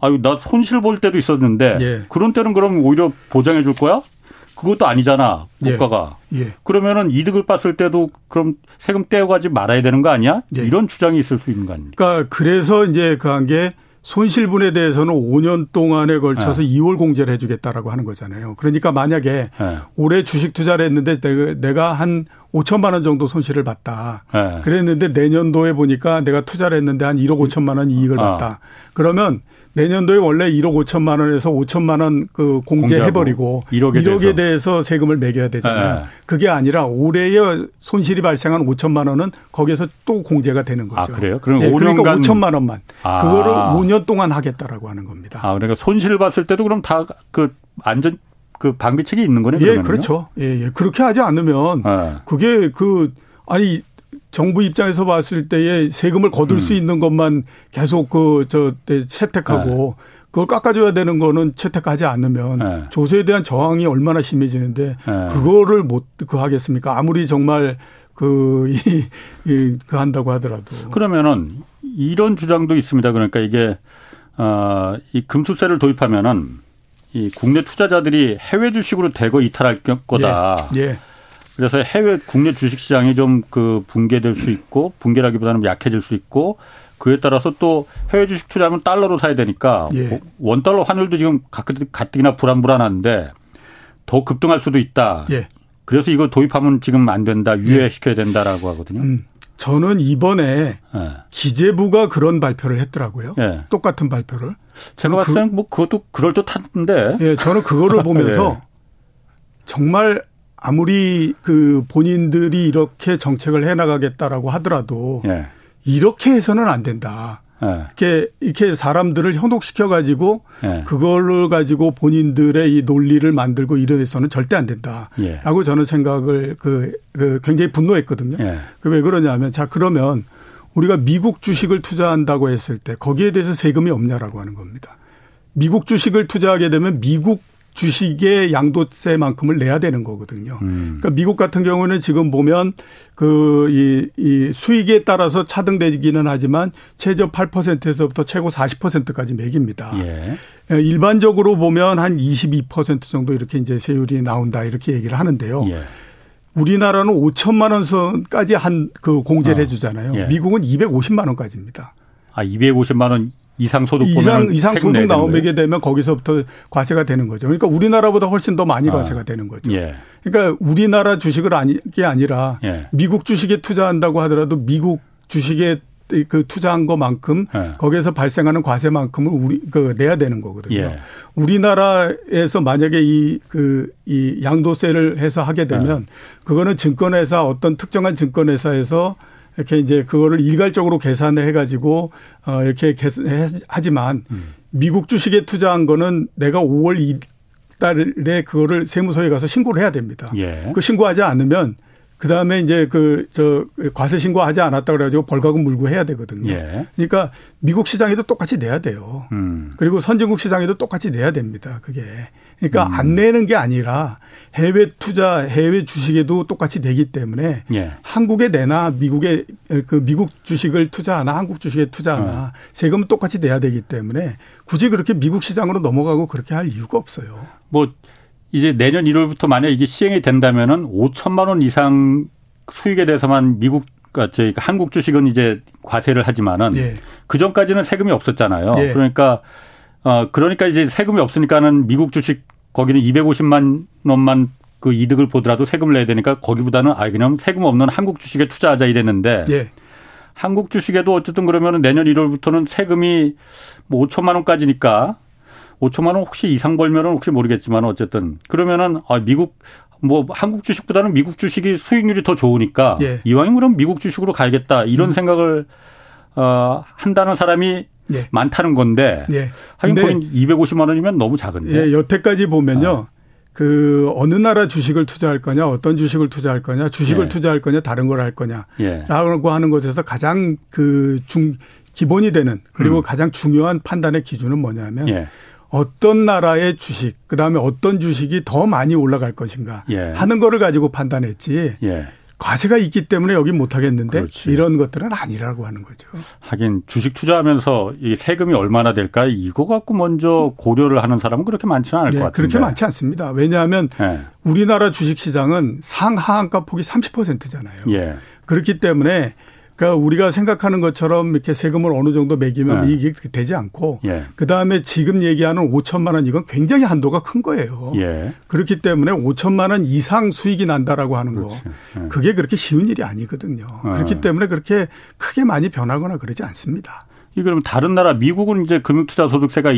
아유 나 손실 볼 때도 있었는데 예. 그런 때는 그럼 오히려 보장해 줄 거야? 그것도 아니잖아 국가가. 예. 그러면은 이득을 봤을 때도 그럼 세금 떼어가지 말아야 되는 거 아니야? 예. 이런 주장이 있을 수 있는 거 아닙니까? 그러니까 그래서 이제 그한 게 손실분에 대해서는 5년 동안에 걸쳐서 네. 2월 공제를 해주겠다라고 하는 거잖아요. 그러니까 만약에 네. 올해 주식 투자를 했는데 내가 한 5천만 원 정도 손실을 봤다. 네. 그랬는데 내년도에 보니까 내가 투자를 했는데 한 1억 5천만 원 이익을 아. 봤다. 그러면 내년도에 원래 1억 5천만 원에서 5천만 원 그 공제해버리고 1억에, 1억에 대해서. 세금을 매겨야 되잖아요. 네. 그게 아니라 올해에 손실이 발생한 5천만 원은 거기에서 또 공제가 되는 거죠. 아, 그래요? 그럼 네, 그러니까 5천만 원만. 아. 그거를 5년 동안 하겠다라고 하는 겁니다. 아, 그러니까 손실을 봤을 때도 그럼 다 그 안전 그 방비책이 있는 거네요. 예, 그렇죠. 예, 예. 그렇게 하지 않으면 네. 그게 그 아니 정부 입장에서 봤을 때에 세금을 거둘 음. 수 있는 것만 계속 그저 네, 채택하고 네. 그걸 깎아줘야 되는 거는 채택하지 않으면 네. 조세에 대한 저항이 얼마나 심해지는데 네. 그거를 못 그 하겠습니까? 아무리 정말 그, 이, 이, 그 한다고 하더라도. 그러면은 이런 주장도 있습니다. 그러니까 이게, 어, 이 금수세를 도입하면은 이 국내 투자자들이 해외 주식으로 대거 이탈할 거다. 예. 예. 그래서 해외 국내 주식 시장이 좀 그 붕괴될 수 있고 붕괴라기보다는 약해질 수 있고 그에 따라서 또 해외 주식 투자하면 달러로 사야 되니까 예. 원 달러 환율도 지금 가뜩이나 불안불안한데 더 급등할 수도 있다. 예. 그래서 이거 도입하면 지금 안 된다, 유예시켜야 된다라고 하거든요. 음. 저는 이번에 예. 기재부가 그런 발표를 했더라고요. 예. 똑같은 발표를. 제가 봤을 때는 그, 뭐 그것도 그럴 듯한데. 예, 저는 그거를 보면서 예. 정말 아무리 그 본인들이 이렇게 정책을 해 나가겠다라고 하더라도 예. 이렇게 해서는 안 된다. 예. 이렇게 이렇게 사람들을 현혹시켜 가지고 예. 그걸로 가지고 본인들의 이 논리를 만들고 이래서는 절대 안 된다라고 예. 저는 생각을 그, 그 굉장히 분노했거든요. 예. 그왜 그러냐면 자 그러면 우리가 미국 주식을 투자한다고 했을 때 거기에 대해서 세금이 없냐라고 하는 겁니다. 미국 주식을 투자하게 되면 미국 주식의 양도세만큼을 내야 되는 거거든요. 음. 그러니까 미국 같은 경우는 지금 보면 그이 이 수익에 따라서 차등되기는 하지만 최저 8%에서부터 최고 40%까지 매깁니다. 예. 예. 일반적으로 보면 한 22% 정도 이렇게 이제 세율이 나온다 이렇게 얘기를 하는데요. 예. 우리나라는 5천만 원 선까지 한 그 공제를 어. 해주잖아요. 예. 미국은 250만 원까지입니다. 아, 250만 원 이상 소득 이상 이상 소득 나오게 되면 거기서부터 과세가 되는 거죠. 그러니까 우리나라보다 훨씬 더 많이 아. 과세가 되는 거죠. 예. 그러니까 우리나라 주식을 아니 게 아니라 예. 미국 주식에 투자한다고 하더라도 미국 주식에 그 투자한 것만큼 예. 거기에서 발생하는 과세만큼을 우리 그 내야 되는 거거든요. 예. 우리나라에서 만약에 이 그이 그, 이 양도세를 해서 하게 되면 예. 그거는 증권회사 어떤 특정한 증권회사에서 이렇게 이제 그거를 일괄적으로 계산을 해가지고 어 이렇게 하지만 음. 미국 주식에 투자한 거는 내가 5월 2 달에 그거를 세무서에 가서 신고를 해야 됩니다. 예. 그 신고하지 않으면 그 다음에 이제 그, 저, 과세 신고하지 않았다 그래가지고 벌가금 물고 해야 되거든요. 예. 그러니까 미국 시장에도 똑같이 내야 돼요. 음. 그리고 선진국 시장에도 똑같이 내야 됩니다. 그게. 그러니까 음. 안 내는 게 아니라 해외 투자, 해외 주식에도 똑같이 내기 때문에 예. 한국에 내나 미국에 그 미국 주식을 투자하나 한국 주식에 투자하나 어. 세금은 똑같이 내야 되기 때문에 굳이 그렇게 미국 시장으로 넘어가고 그렇게 할 이유가 없어요. 뭐 이제 내년 1월부터 만약 이게 시행이 된다면은 5천만 원 이상 수익에 대해서만 미국 그러니까 저희 한국 주식은 이제 과세를 하지만은 예. 그 전까지는 세금이 없었잖아요. 예. 그러니까 어 그러니까 이제 세금이 없으니까는 미국 주식 거기는 250만 원만 그 이득을 보더라도 세금을 내야 되니까 거기보다는 아 그냥 세금 없는 한국 주식에 투자하자 이랬는데 예. 한국 주식에도 어쨌든 그러면은 내년 1월부터는 세금이 뭐 5천만 원까지니까 5천만 원 혹시 이상 벌면은 혹시 모르겠지만 어쨌든 그러면은 아 미국 뭐 한국 주식보다는 미국 주식이 수익률이 더 좋으니까 예. 이왕이면 그럼 미국 주식으로 가야겠다 이런 음. 생각을 어 한다는 사람이 예. 많다는 건데 예. 거긴 250만 원이면 너무 작은데. 예, 여태까지 보면요. 어. 그 어느 나라 주식을 투자할 거냐, 어떤 주식을 투자할 거냐, 주식을 예. 투자할 거냐, 다른 걸 할 거냐라고 예. 하는 것에서 가장 그 중 기본이 되는 그리고 음. 가장 중요한 판단의 기준은 뭐냐면 예. 어떤 나라의 주식, 그 다음에 어떤 주식이 더 많이 올라갈 것인가 예. 하는 거를 가지고 판단했지. 예. 과세가 있기 때문에 여기 못 하겠는데 그렇지. 이런 것들은 아니라고 하는 거죠. 하긴 주식 투자하면서 이 세금이 얼마나 될까 이거 갖고 먼저 고려를 하는 사람은 그렇게 많지는 않을 네, 것 같은데. 그렇게 많지 않습니다. 왜냐하면 네. 우리나라 주식 시장은 상하한가 폭이 30%잖아요. 예. 그렇기 때문에 그러니까 우리가 생각하는 것처럼 이렇게 세금을 어느 정도 매기면 네. 이게 되지 않고 예. 그 다음에 지금 얘기하는 5천만 원 이건 굉장히 한도가 큰 거예요. 예. 그렇기 때문에 5천만 원 이상 수익이 난다라고 하는 거 그렇죠. 예. 그게 그렇게 쉬운 일이 아니거든요. 어. 그렇기 때문에 그렇게 크게 많이 변하거나 그러지 않습니다. 이 그럼 다른 나라 미국은 이제 금융투자소득세가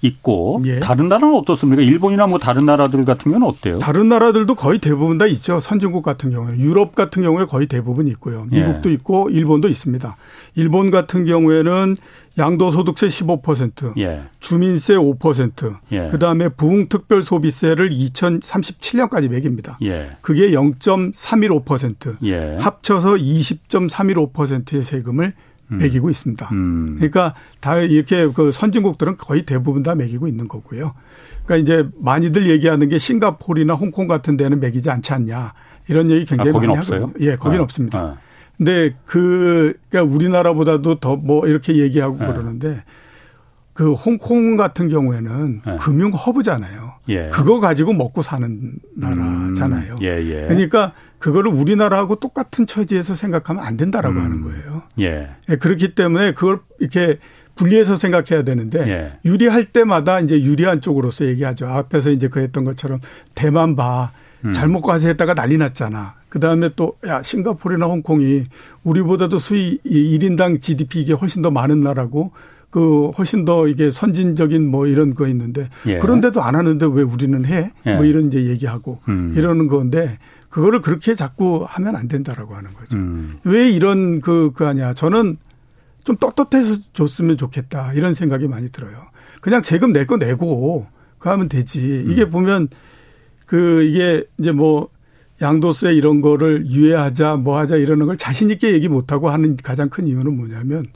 있고 예. 다른 나라는 어떻습니까? 일본이나 뭐 다른 나라들 같은 경우는 어때요? 다른 나라들도 거의 대부분 다 있죠. 선진국 같은 경우는 유럽 같은 경우에 거의 대부분 있고요. 예. 미국도 있고 일본도 있습니다. 일본 같은 경우에는 양도소득세 15%, 예. 주민세 5%, 예. 그다음에 부흥특별소비세를 2037년까지 매깁니다. 예. 그게 0.315%, 예. 합쳐서 20.315%의 세금을 매기고 있습니다. 음. 그러니까 다 이렇게 그 선진국들은 거의 대부분 다 매기고 있는 거고요. 그러니까 이제 많이들 얘기하는 게 싱가포르나 홍콩 같은 데는 매기지 않지 않냐 이런 얘기 굉장히 아, 많이 없어요? 하거든요. 예, 거긴 아, 없습니다. 아. 근데 그 그러니까 우리나라보다도 더 뭐 이렇게 얘기하고 네. 그러는데 그 홍콩 같은 경우에는 네. 금융 허브잖아요. 예. 그거 가지고 먹고 사는 나라잖아요. 음, 예, 예. 그러니까 그거를 우리나라하고 똑같은 처지에서 생각하면 안 된다라고 음. 하는 거예요. 예. 예, 그렇기 때문에 그걸 이렇게 분리해서 생각해야 되는데 예. 유리할 때마다 이제 유리한 쪽으로서 얘기하죠. 앞에서 이제 그 했던 것처럼 대만 봐. 음. 잘못 과세했다가 난리 났잖아. 그 다음에 또, 야, 싱가포르나 홍콩이 우리보다도 수입, 이 1인당 GDP 이게 훨씬 더 많은 나라고 그 훨씬 더 이게 선진적인 뭐 이런 거 있는데 예. 그런데도 안 하는데 왜 우리는 해? 예. 뭐 이런 이제 얘기하고 음. 이러는 건데 그거를 그렇게 자꾸 하면 안 된다라고 하는 거죠. 음. 왜 이런 그, 그 아니야. 저는 좀 떳떳해서 줬으면 좋겠다. 이런 생각이 많이 들어요. 그냥 세금 낼 거 내고 그 하면 되지. 이게 음. 보면 그 이게 이제 뭐 양도세 이런 거를 유예하자 뭐 하자 이러는 걸 자신있게 얘기 못하고 하는 가장 큰 이유는 뭐냐면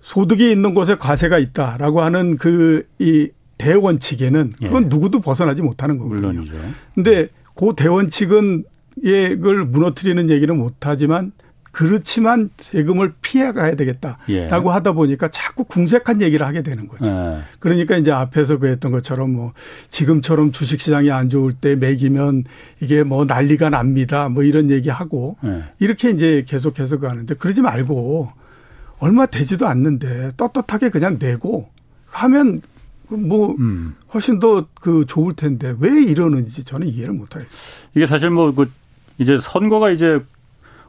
소득이 있는 곳에 과세가 있다라고 하는 그 이 대원칙에는 그건 예. 누구도 벗어나지 못하는 거거든요. 물론이죠. 근데 그 대원칙은 이걸 무너뜨리는 얘기는 못하지만 그렇지만 세금을 피해 가야 되겠다라고 예. 하다 보니까 자꾸 궁색한 얘기를 하게 되는 거죠. 예. 그러니까 이제 앞에서 그 했던 것처럼 뭐 지금처럼 주식 시장이 안 좋을 때 매기면 이게 뭐 난리가 납니다. 뭐 이런 얘기하고 예. 이렇게 이제 계속해서 가는데 그러지 말고 얼마 되지도 않는데 떳떳하게 그냥 내고 하면 뭐 음. 훨씬 더 그 좋을 텐데 왜 이러는지 저는 이해를 못 하겠어요. 이게 사실 뭐 그 이제 선거가 이제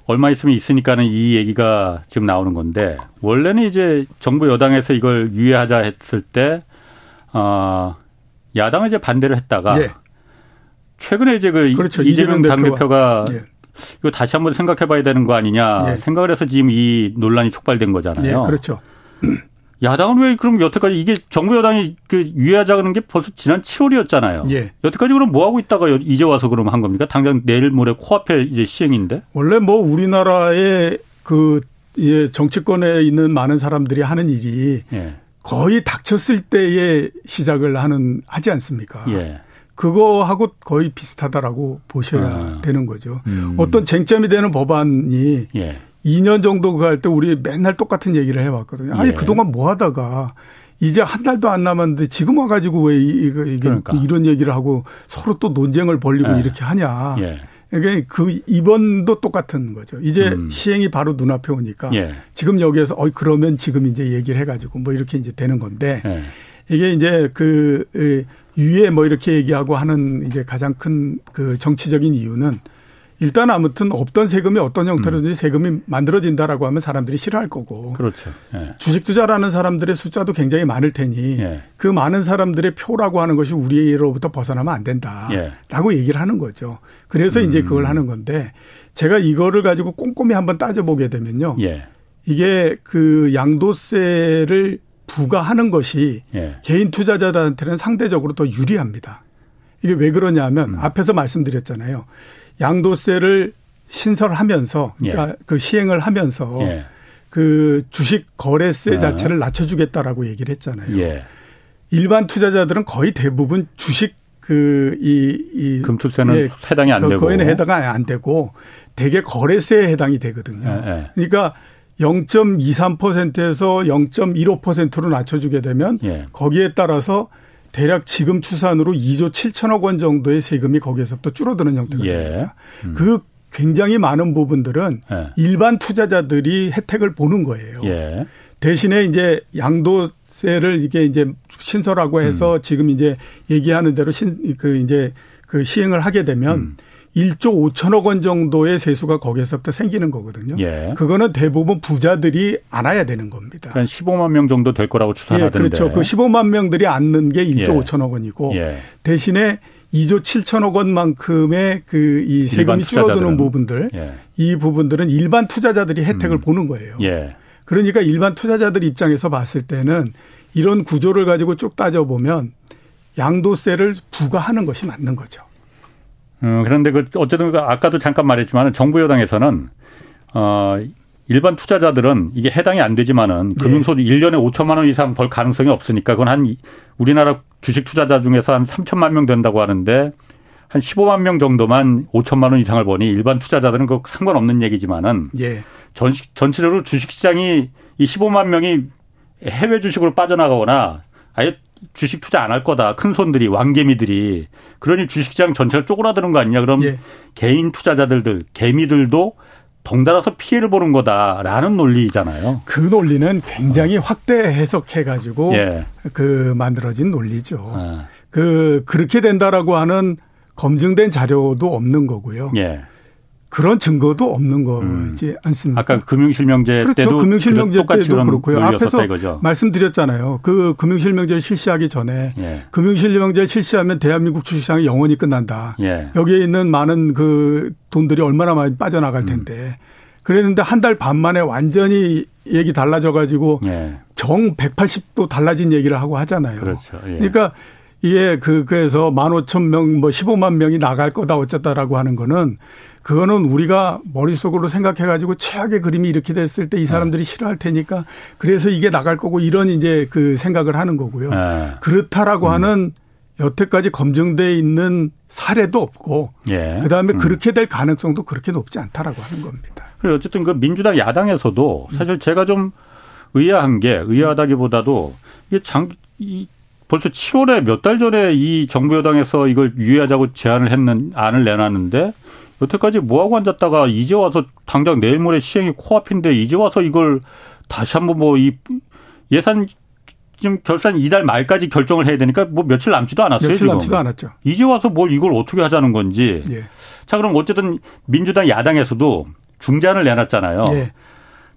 얼마 있으면 있으니까는 이 얘기가 지금 나오는 건데 원래는 이제 정부 여당에서 이걸 유예하자 했을 때 어, 야당은 이제 반대를 했다가 예. 최근에 이제 그 그렇죠. 이재명 당대표가 예. 이거 다시 한번 생각해봐야 되는 거 아니냐 예. 생각을 해서 지금 이 논란이 촉발된 예, 거잖아요. 그렇죠. 야당은 왜 그럼 여태까지 이게 정부 여당이 그 유예하자는 게 벌써 지난 7월이었잖아요. 예. 여태까지 그럼 뭐 하고 있다가 여- 이제 와서 그럼 한 겁니까? 당장 내일 모레 코앞에 이제 시행인데. 원래 뭐 우리나라의 그 예, 정치권에 있는 많은 사람들이 하는 일이 예. 거의 닥쳤을 때에 시작을 하는 하지 않습니까? 예. 그거하고 거의 비슷하다라고 보셔야 아. 되는 거죠. 음. 어떤 쟁점이 되는 법안이 예. 2년 정도 그거 할때 우리 맨날 똑같은 얘기를 해왔거든요. 아니 예. 그동안 뭐 하다가 이제 한 달도 안 남았는데 지금 와가지고 왜 이- 이거 이게 그러니까. 이런 얘기를 하고 서로 또 논쟁을 벌리고 예. 이렇게 하냐. 예. 그러니까 그 이번도 똑같은 거죠. 이제 음. 시행이 바로 눈앞에 오니까 예. 지금 여기에서 어 그러면 지금 이제 얘기를 해가지고 뭐 이렇게 이제 되는 건데 예. 이게 이제 그 에, 유예 뭐 이렇게 얘기하고 하는 이제 가장 큰 그 정치적인 이유는 일단 아무튼 없던 세금이 어떤 형태로든지 세금이 만들어진다라고 하면 사람들이 싫어할 거고 그렇죠. 예. 주식 투자라는 사람들의 숫자도 굉장히 많을 테니 예. 그 많은 사람들의 표라고 하는 것이 우리로부터 벗어나면 안 된다라고 예. 얘기를 하는 거죠. 그래서 이제 음. 그걸 하는 건데 제가 이거를 가지고 꼼꼼히 한번 따져보게 되면요. 예. 이게 그 양도세를 부과하는 것이 예. 개인 투자자들한테는 상대적으로 더 유리합니다. 이게 왜 그러냐면 음. 앞에서 말씀드렸잖아요. 양도세를 신설하면서 그러니까 예. 그 시행을 하면서 예. 그 주식 거래세 아. 자체를 낮춰주겠다라고 얘기를 했잖아요. 예. 일반 투자자들은 거의 대부분 주식 그 이이 금투세는 해당이 안 그 되고. 거에는 해당 안 되고 대개 거래세에 해당이 되거든요. 예, 예. 그러니까 0.23%에서 0.15%로 낮춰주게 되면 예. 거기에 따라서 대략 지금 추산으로 2조 7천억 원 정도의 세금이 거기에서부터 줄어드는 형태가 예. 됩니다. 그 굉장히 많은 부분들은 예. 일반 투자자들이 혜택을 보는 거예요. 예. 대신에 이제 양도세를 이게 이제 신설하고 해서 음. 지금 이제 얘기하는 대로 신, 그 이제 그 시행을 하게 되면 음. 1조 5천억 원 정도의 세수가 거기에서부터 생기는 거거든요. 예. 그거는 대부분 부자들이 안아야 되는 겁니다. 한 15만 명 정도 될 거라고 예, 추산하던데. 그렇죠. 그 15만 명들이 안는 게 1조 예. 5천억 원이고 예. 대신에 2조 7천억 원만큼의 그 이 세금이. 줄어드는 부분들 예. 이 부분들은 일반 투자자들이 혜택을 음. 보는 거예요. 예. 그러니까 일반 투자자들 입장에서 봤을 때는 이런 구조를 가지고 쭉 따져보면 양도세를 부과하는 것이 맞는 거죠. 음, 그런데 그 어쨌든 그 아까도 잠깐 말했지만 정부 여당에서는 어 일반 투자자들은 이게 해당이 안 되지만은 네. 금융소득 1년에 5천만 원 이상 벌 가능성이 없으니까 그건 한 이- 우리나라 주식 투자자 중에서 한 3천만 명 된다고 하는데 한 15만 명 정도만 5천만 원 이상을 버니 일반 투자자들은 그 상관없는 얘기지만은 예. 전, 전체적으로 주식 시장이 이 15만 명이 해외 주식으로 빠져나가거나 아예 주식 투자 안 할 거다. 큰 손들이 왕개미들이 그러니 주식 시장 전체가 쪼그라드는 거 아니냐. 그럼 예. 개인 투자자들들 개미들도 덩달아서 피해를 보는 거다라는 논리잖아요. 그 논리는 굉장히 확대 해석해 가지고 예. 그 만들어진 논리죠. 아, 그 그렇게 된다라고 하는 검증된 자료도 없는 거고요. 예. 그런 증거도 없는 거지 않습니까? 아까 금융실명제 그렇죠. 때도 금융실명제 때도 그렇고요. 앞에서 이거죠. 말씀드렸잖아요. 그 금융실명제를 실시하기 전에 예. 금융실명제를 실시하면 대한민국 주식시장이 영원히 끝난다. 예. 여기에 있는 많은 그 돈들이 얼마나 많이 음. 빠져나갈 텐데. 그랬는데 한 달 반 만에 완전히 얘기 달라져 가지고 예. 정 180도 달라진 얘기를 하고 하잖아요. 그렇죠. 예. 그러니까 이게 그 그래서 15,000명 뭐 15만 명이 나갈 거다 어쩌다라고 하는 거는 그거는 우리가 머릿속으로 생각해 가지고 최악의 그림이 이렇게 됐을 때 이 사람들이 네. 싫어할 테니까 그래서 이게 나갈 거고 이런 이제 그 생각을 하는 거고요. 예. 음. 그렇다라고 하는 여태까지 검증돼 있는 사례도 없고 예. 그다음에 그렇게 될 가능성도 그렇게 높지 않다라고 하는 겁니다. 그리고 어쨌든 그 민주당 야당에서도 사실 제가 좀 의아한 게 의아하다기보다도 이게 장, 이 벌써 7월에 몇 달 전에 이 정부 여당에서 이걸 유예하자고 제안을 했는 안을 내놨는데 여태까지 뭐하고 앉았다가 이제 와서 당장 내일 모레 시행이 코앞인데 이제 와서 이걸 다시 한번 뭐 이 예산 지금 결산 이달 말까지 결정을 해야 되니까 뭐 며칠 남지도 않았어요. 며칠 지금. 남지도 않았죠. 이제 와서 뭘 이걸 어떻게 하자는 건지. 예. 자, 그럼 어쨌든 민주당 야당에서도 중재안을 내놨잖아요. 예.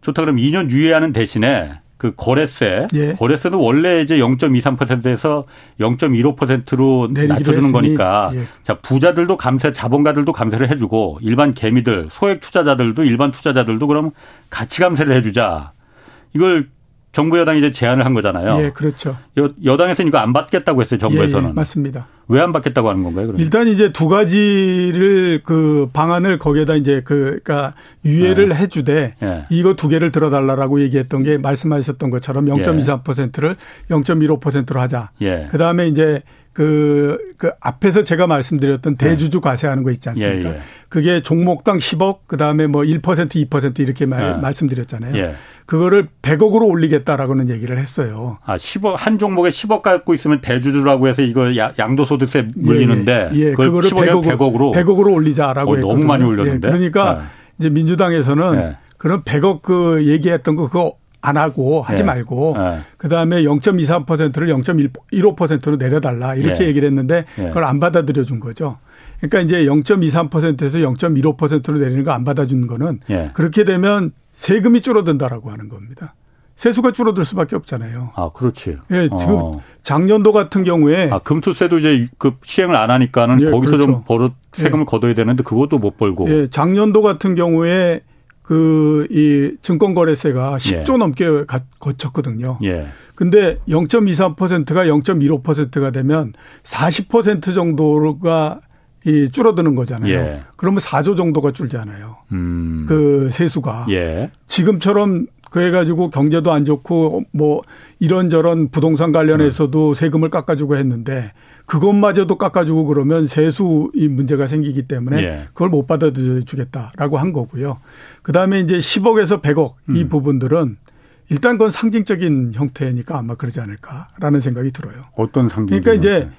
좋다 그럼 2년 유예하는 대신에 그 거래세, 예. 거래세는 원래 이제 0.23%에서 0.15%로 내리기로 낮춰주는 했으니, 거니까 예. 자 부자들도 감세, 자본가들도 감세를 해주고 일반 개미들, 소액 투자자들도 일반 투자자들도 그럼 같이 감세를 해주자. 이걸 정부 여당이 이제 제안을 한 거잖아요. 예, 그렇죠. 여, 여당에서는 이거 안 받겠다고 했어요. 예, 정부에서는 예, 맞습니다. 왜 안 받겠다고 하는 건가요? 그러면? 일단 이제 두 가지를 그 방안을 거기에다 이제 그 그러니까 유예를 해주되 예. 이거 두 개를 들어달라라고 얘기했던 게 말씀하셨던 것처럼 0.23%를 0.15%로 하자. 예. 그 다음에 이제 그, 그 앞에서 제가 말씀드렸던 대주주 과세하는 거 있지 않습니까? 예, 예. 그게 종목당 10억, 그 다음에 뭐 1%, 2% 이렇게 말, 예. 말씀드렸잖아요. 예. 그거를 100억으로 올리겠다라고는 얘기를 했어요. 아, 10억, 한 종목에 10억 갖고 있으면 대주주라고 해서 이거 야- 양도소득세 물리는데. 예, 예. 그걸 그거를 10억에 100억, 100억으로. 100억으로 올리자라고 어, 했거든요. 너무 많이 올렸는데? 예, 그러니까 네. 이제 민주당에서는 예. 그런 100억 그 얘기했던 거 그거 안 하고 하지 예. 말고 예. 그다음에 0.23%를 0.15%로 내려달라 이렇게 예. 얘기를 했는데 예. 그걸 안 받아들여 준 거죠. 그러니까 이제 0.23%에서 0.15%로 내리는 거 안 받아주는 거는 예. 그렇게 되면 세금이 줄어든다라고 하는 겁니다. 세수가 줄어들 수밖에 없잖아요. 아, 그렇지. 예, 지금 어. 작년도 같은 경우에 아, 금투세도 이제 그 시행을 안 하니까는 예, 거기서 좀 그렇죠. 벌어 세금을 걷어야 되는데 그것도 못 벌고. 예, 작년도 같은 경우에 그 이 증권거래세가 10조 넘게 가- 거쳤거든요. 예. 근데 0.23%가 0.15%가 되면 40% 정도가 이 줄어드는 거잖아요. 예. 그러면 4조 정도가 줄잖아요. 음. 그 세수가 예. 지금처럼 그래가지고 경제도 안 좋고 뭐 이런저런 부동산 관련해서도 세금을 깎아주고 했는데 그것마저도 깎아주고 그러면 세수 이 문제가 생기기 때문에 예. 그걸 못 받아주겠다라고 한 거고요. 그 다음에 이제 10억에서 100억 이 음. 부분들은 일단 그건 상징적인 형태니까 아마 그러지 않을까라는 생각이 들어요. 어떤 상징? 그러니까 이제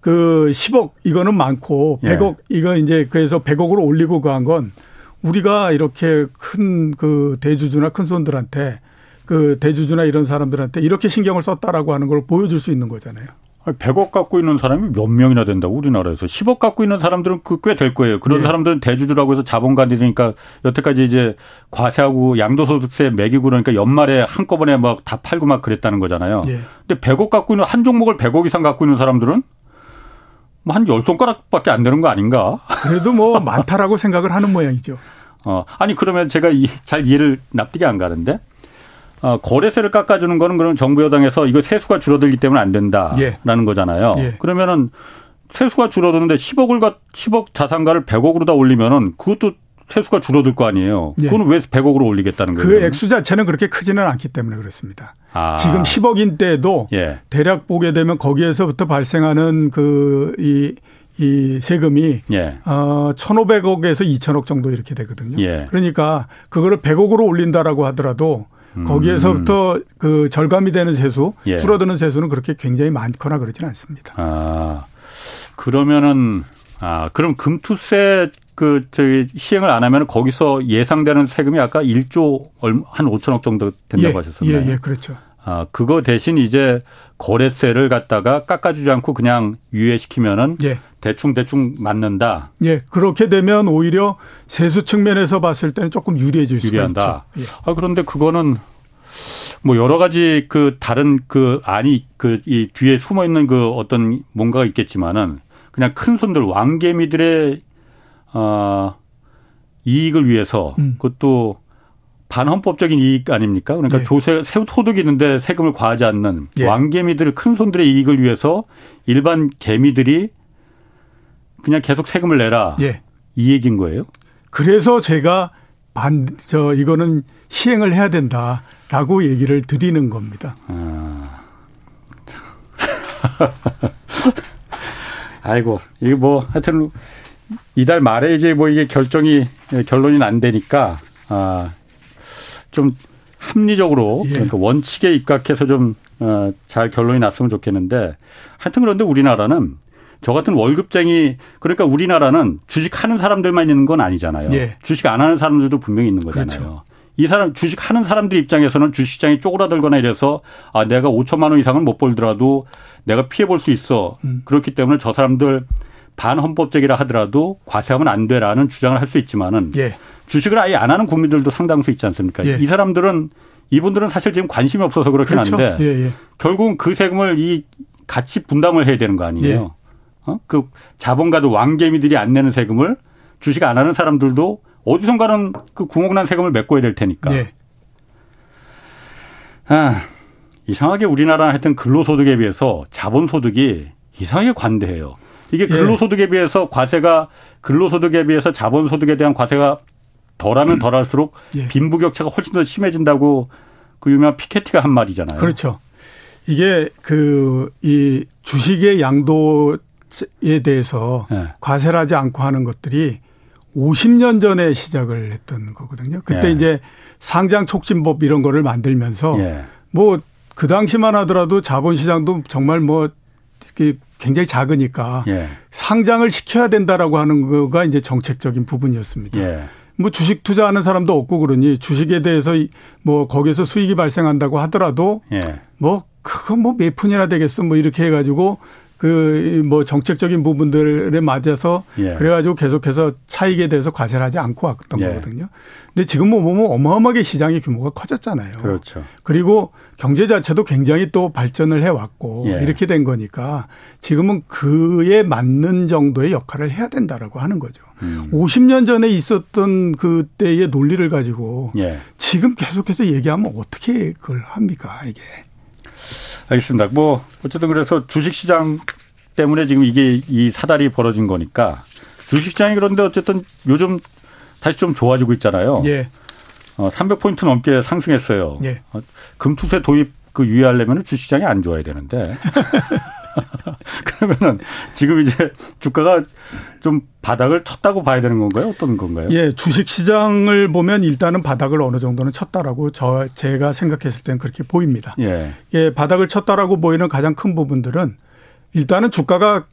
그 10억 이거는 많고 예. 100억 이거 이제 그래서 100억으로 올리고 그한건 우리가 이렇게 큰 그 대주주나 큰 손들한테 그 대주주나 이런 사람들한테 이렇게 신경을 썼다라고 하는 걸 보여줄 수 있는 거잖아요. 100억 갖고 있는 사람이 몇 명이나 된다고 우리나라에서 10억 갖고 있는 사람들은 그 꽤 될 거예요. 그런 네. 사람들은 대주주라고 해서 자본가들이니까 여태까지 이제 과세하고 양도소득세 매기고 그러니까 연말에 한꺼번에 막 다 팔고 막 그랬다는 거잖아요. 네. 근데 100억 갖고 있는 한 종목을 100억 이상 갖고 있는 사람들은 뭐 한 열손가락밖에 안 되는 거 아닌가? 그래도 뭐 많다라고 생각을 하는 모양이죠. 어, 아니 그러면 제가 이, 잘 이해를 납득이 안 가는데 어, 거래세를 깎아주는 거는 그럼 정부 여당에서 이거 세수가 줄어들기 때문에 안 된다라는 예. 거잖아요. 예. 그러면은 세수가 줄어드는데 10억을 가 10억 자산가를 100억으로 다 올리면은 그것도 세수가 줄어들 거 아니에요. 예. 그거는 왜 100억으로 올리겠다는 거예요? 그 액수 자체는 그렇게 크지는 않기 때문에 그렇습니다. 아. 지금 10억인 때도 예. 대략 보게 되면 거기에서부터 발생하는 그이 이 세금이 예. 어 1,500억에서 2,000억 정도 이렇게 되거든요. 예. 그러니까 그거를 100억으로 올린다라고 하더라도 거기에서부터 음. 그 절감이 되는 세수, 예. 줄어드는 세수는 그렇게 굉장히 많거나 그러지는 않습니다. 아 그러면은 아 그럼 금투세 그 저기 시행을 안 하면 거기서 예상되는 세금이 아까 1조 한 5천억 정도 된다고 예. 하셨었나요? 예, 예, 그렇죠. 아 그거 대신 이제 거래세를 갖다가 깎아주지 않고 그냥 유예시키면은 예. 대충 대충 맞는다. 예, 그렇게 되면 오히려 세수 측면에서 봤을 때는 조금 유리해질 유리한다. 수가 있죠. 예. 아 그런데 그거는 뭐 여러 가지 그 다른 그 안이 그 이 뒤에 숨어 있는 그 어떤 뭔가가 있겠지만은 그냥 큰 손들 왕개미들의 어 이익을 위해서 음. 그것도 반헌법적인 이익 아닙니까? 그러니까 예. 조세 소득이 있는데 세금을 과하지 않는 예. 왕개미들 큰 손들의 이익을 위해서 일반 개미들이 그냥 계속 세금을 내라. 예. 이 얘기인 거예요? 그래서 제가 반, 저, 이거는 시행을 해야 된다라고 얘기를 드리는 겁니다. 아. 아이고, 이게 뭐, 하여튼, 이달 말에 이제 뭐 이게 결정이, 결론이 안 되니까, 아, 좀 합리적으로, 예. 그러니까 원칙에 입각해서 좀, 어, 잘 결론이 났으면 좋겠는데, 하여튼 그런데 우리나라는 저 같은 월급쟁이 그러니까 우리나라는 주식하는 사람들만 있는 건 아니잖아요. 예. 주식 안 하는 사람들도 분명히 있는 거잖아요. 그렇죠. 이 사람 주식하는 사람들 입장에서는 주식시장이 쪼그라들거나 이래서 아 내가 5천만 원 이상은 못 벌더라도 내가 피해 볼 수 있어. 음. 그렇기 때문에 저 사람들 반헌법적이라 하더라도 과세하면 안 돼라는 주장을 할 수 있지만은 예. 주식을 아예 안 하는 국민들도 상당수 있지 않습니까? 예. 이 사람들은 이분들은 사실 지금 관심이 없어서 그렇긴 그렇죠. 한데 예, 예. 결국은 그 세금을 이 같이 분담을 해야 되는 거 아니에요? 예. 어? 그 자본가들 왕개미들이 안 내는 세금을 주식 안 하는 사람들도 어디선가는 그 구멍난 세금을 메꿔야 될 테니까. 네. 아, 이상하게 우리나라는 하여튼 근로소득에 비해서 자본소득이 이상하게 관대해요. 이게 예. 근로소득에 비해서 과세가 근로소득에 비해서 자본소득에 대한 과세가 덜하면 덜할수록 예. 빈부격차가 훨씬 더 심해진다고 그 유명한 피케티가 한 말이잖아요. 그렇죠. 이게 그 이 주식의 양도 에 대해서 네. 과세를 하지 않고 하는 것들이 50년 전에 시작을 했던 거거든요. 그때 네. 이제 상장 촉진법 이런 거를 만들면서 네. 뭐그 당시만 하더라도 자본시장도 정말 뭐 굉장히 작으니까 상장을 시켜야 된다라고 하는 거가 이제 정책적인 부분이었습니다. 뭐 주식 투자하는 사람도 없고 그러니 주식에 대해서 뭐 거기에서 수익이 발생한다고 하더라도 뭐 그거 뭐 몇 푼이나 되겠어? 뭐 이렇게 해가지고 그 뭐 정책적인 부분들에 맞아서 예. 그래가지고 계속해서 차익에 대해서 과세를 하지 않고 왔던 예. 거거든요. 근데 지금 뭐 보면 어마어마하게 시장의 규모가 커졌잖아요. 그렇죠. 그리고 경제 자체도 굉장히 또 발전을 해왔고 예. 이렇게 된 거니까 지금은 그에 맞는 정도의 역할을 해야 된다라고 하는 거죠. 음. 50년 전에 있었던 그때의 논리를 가지고 예. 지금 계속해서 얘기하면 어떻게 그걸 합니까 이게. 알겠습니다. 뭐 어쨌든 그래서 주식시장 때문에 지금 이게 이 사달이 벌어진 거니까 주식시장이 그런데 어쨌든 요즘 다시 좀 좋아지고 있잖아요. 예. 어, 300포인트 넘게 상승했어요. 예. 어, 금투세 도입 그 유예하려면 주식시장이 안 좋아야 되는데. 그러면은 지금 이제 주가가 좀 바닥을 쳤다고 봐야 되는 건가요? 어떤 건가요? 예, 주식 시장을 보면 일단은 바닥을 어느 정도는 쳤다라고 저 제가 생각했을 때는 그렇게 보입니다. 예. 예, 바닥을 쳤다라고 보이는 가장 큰 부분들은 일단은 주가가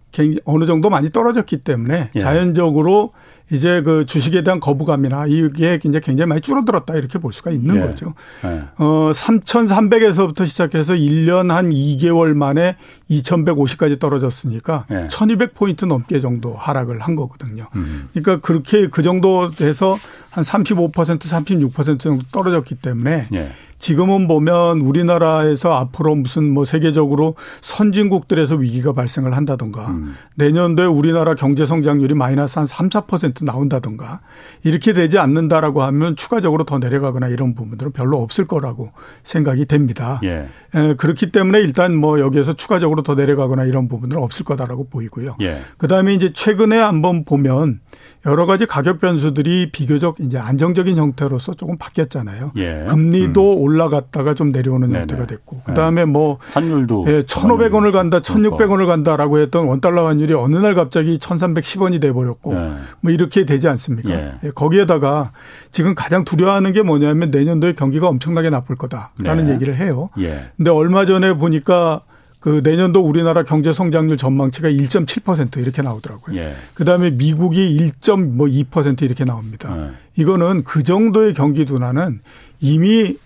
어느 정도 많이 떨어졌기 때문에 예. 자연적으로 이제 그 주식에 대한 거부감이나 이게 이제 굉장히 많이 줄어들었다 이렇게 볼 수가 있는 네. 거죠. 네. 어, 3,300에서부터 시작해서 1년 한 2개월 만에 2,150까지 떨어졌으니까 네. 1,200포인트 넘게 정도 하락을 한 거거든요. 음. 그러니까 그렇게 그 정도 돼서 한 35%, 36% 정도 떨어졌기 때문에 네. 지금은 보면 우리나라에서 앞으로 무슨 뭐 세계적으로 선진국들에서 위기가 발생을 한다던가 음. 내년도에 우리나라 경제 성장률이 마이너스 한 3, 4% 나온다던가 이렇게 되지 않는다라고 하면 추가적으로 더 내려가거나 이런 부분들은 별로 없을 거라고 생각이 됩니다. 예. 에, 그렇기 때문에 일단 뭐 여기에서 추가적으로 더 내려가거나 이런 부분들은 없을 거다라고 보이고요. 예. 그다음에 이제 최근에 한번 보면 여러 가지 가격 변수들이 비교적 이제 안정적인 형태로서 조금 바뀌었잖아요. 예. 금리도 음. 올라갔다가 좀 내려오는 네네. 형태가 됐고 그다음에 뭐 환율도 예, 1,500원을 간다, 1,600원을 간다라고 했던 원달러 환율이 어느 날 갑자기 1,310원이 돼 버렸고 예. 뭐 이렇게 되지 않습니까? 예. 예. 거기에다가 지금 가장 두려워하는 게 뭐냐면 내년도에 경기가 엄청나게 나쁠 거다라는 네. 얘기를 해요. 예. 근데 얼마 전에 보니까 그 내년도 우리나라 경제 성장률 전망치가 1.7% 이렇게 나오더라고요. 예. 그다음에 미국이 1.2% 이렇게 나옵니다. 예. 이거는 그 정도의 경기 둔화는 이미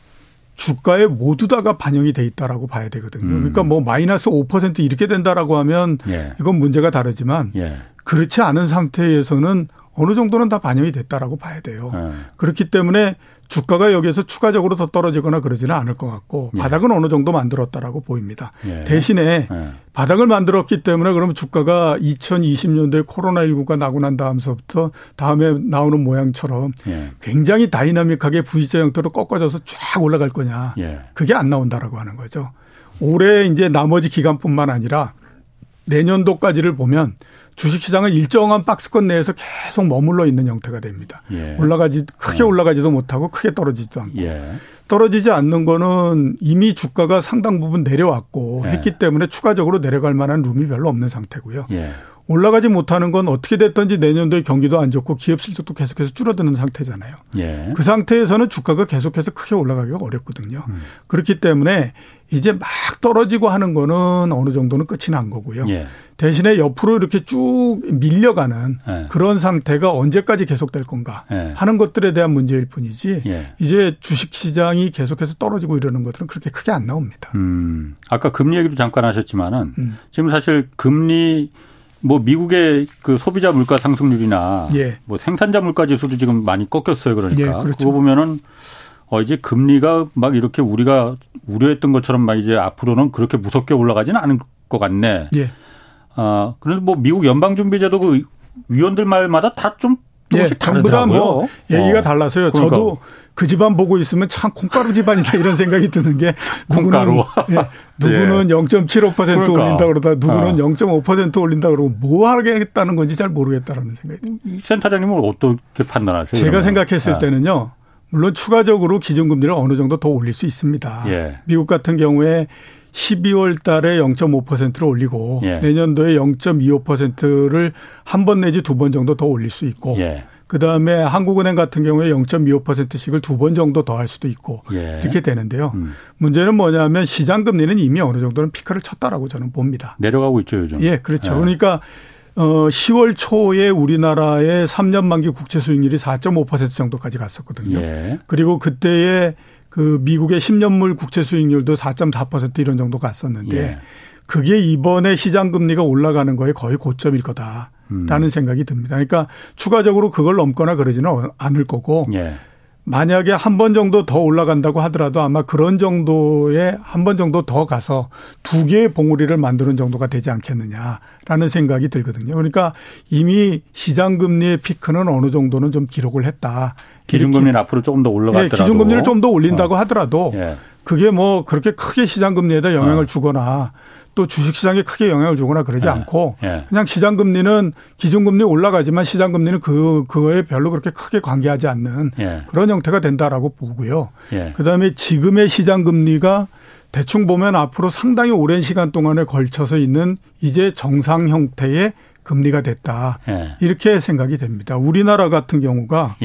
주가에 모두 다가 반영이 돼 있다라고 봐야 되거든요. 음. 그러니까 뭐 마이너스 5% 이렇게 된다라고 하면 예. 이건 문제가 다르지만 예. 그렇지 않은 상태에서는 어느 정도는 다 반영이 됐다라고 봐야 돼요. 예. 그렇기 때문에 주가가 여기에서 추가적으로 더 떨어지거나 그러지는 않을 것 같고 예. 바닥은 어느 정도 만들었다라고 보입니다. 예. 대신에 예. 바닥을 만들었기 때문에 그러면 주가가 2020년도에 코로나19가 나고 난 다음서부터 다음에 나오는 모양처럼 예. 굉장히 다이나믹하게 V자 형태로 꺾어져서 쫙 올라갈 거냐. 예. 그게 안 나온다라고 하는 거죠. 올해 이제 나머지 기간뿐만 아니라 내년도까지를 보면 주식시장은 일정한 박스권 내에서 계속 머물러 있는 형태가 됩니다. 예. 올라가지 크게 네. 올라가지도 못하고 크게 떨어지지도 않고 예. 떨어지지 않는 거는 이미 주가가 상당 부분 내려왔고 예. 했기 때문에 추가적으로 내려갈 만한 룸이 별로 없는 상태고요. 예. 올라가지 못하는 건 어떻게 됐든지 내년도에 경기도 안 좋고 기업 실적도 계속해서 줄어드는 상태잖아요. 예. 그 상태에서는 주가가 계속해서 크게 올라가기가 어렵거든요. 음. 그렇기 때문에 이제 막 떨어지고 하는 거는 어느 정도는 끝이 난 거고요. 예. 대신에 옆으로 이렇게 쭉 밀려가는 예. 그런 상태가 언제까지 계속될 건가 예. 하는 것들에 대한 문제일 뿐이지 예. 이제 주식 시장이 계속해서 떨어지고 이러는 것들은 그렇게 크게 안 나옵니다. 음. 아까 금리 얘기도 잠깐 하셨지만은 음. 지금 사실 금리 뭐 미국의 그 소비자 물가 상승률이나 예. 뭐 생산자 물가 지수도 지금 많이 꺾였어요. 그러니까 예, 그렇죠. 그거 보면은 어 이제 금리가 막 이렇게 우리가 우려했던 것처럼 막 이제 앞으로는 그렇게 무섭게 올라가지는 않을 것 같네. 예. 아 그런데 뭐 미국 연방준비제도 그 위원들 말마다 다 좀 예, 전부 다뭐 얘기가 어. 달라서요. 그러니까. 저도 그 집안 보고 있으면 참 콩가루 집안이다 이런 생각이 드는 게 누구는 예, 누구는 예. 0.75% 그러니까. 올린다 그러다 누구는 어. 0.5% 올린다 그러고 뭐 하겠다는 건지 잘 모르겠다라는 생각이 듭니다. 센터장님은 어떻게 판단하세요? 제가 그러면? 생각했을 예. 때는요. 물론 추가적으로 기준금리를 어느 정도 더 올릴 수 있습니다. 예. 미국 같은 경우에 12월 달에 0.5%를 올리고 예. 내년도에 0.25%를 한 번 내지 두 번 정도 더 올릴 수 있고 예. 그다음에 한국은행 같은 경우에 0.25%씩을 두 번 정도 더 할 수도 있고 예. 이렇게 되는데요. 음. 문제는 뭐냐면 시장 금리는 이미 어느 정도는 피크를 쳤다라고 저는 봅니다. 내려가고 있죠, 요즘. 예, 그렇죠. 예. 그러니까 어 10월 초에 우리나라의 3년 만기 국채 수익률이 4.5% 정도까지 갔었거든요. 예. 그리고 그때의 그 미국의 10년물 국채 수익률도 4.4% 이런 정도 갔었는데 예. 그게 이번에 시장 금리가 올라가는 거에 거의 고점일 거다라는 음. 생각이 듭니다. 그러니까 추가적으로 그걸 넘거나 그러지는 않을 거고 예. 만약에 한 번 정도 더 올라간다고 하더라도 아마 그런 정도의 한번 정도 더 가서 두 개의 봉우리를 만드는 정도가 되지 않겠느냐라는 생각이 들거든요. 그러니까 이미 시장 금리의 피크는 어느 정도는 좀 기록을 했다. 기준금리는 앞으로 조금 더 올라갔더라도 예, 기준금리를 좀 더 올린다고 어. 하더라도 예. 그게 뭐 그렇게 크게 시장 금리에다 영향을 어. 주거나 또 주식시장에 크게 영향을 주거나 그러지 예. 않고 예. 그냥 시장 금리는 기준 금리 올라가지만 시장 금리는 그 그거에 별로 그렇게 크게 관계하지 않는 예. 그런 형태가 된다라고 보고요. 예. 그다음에 지금의 시장 금리가 대충 보면 앞으로 상당히 오랜 시간 동안에 걸쳐서 있는 이제 정상 형태의 금리가 됐다. 예. 이렇게 생각이 됩니다. 우리나라 같은 경우가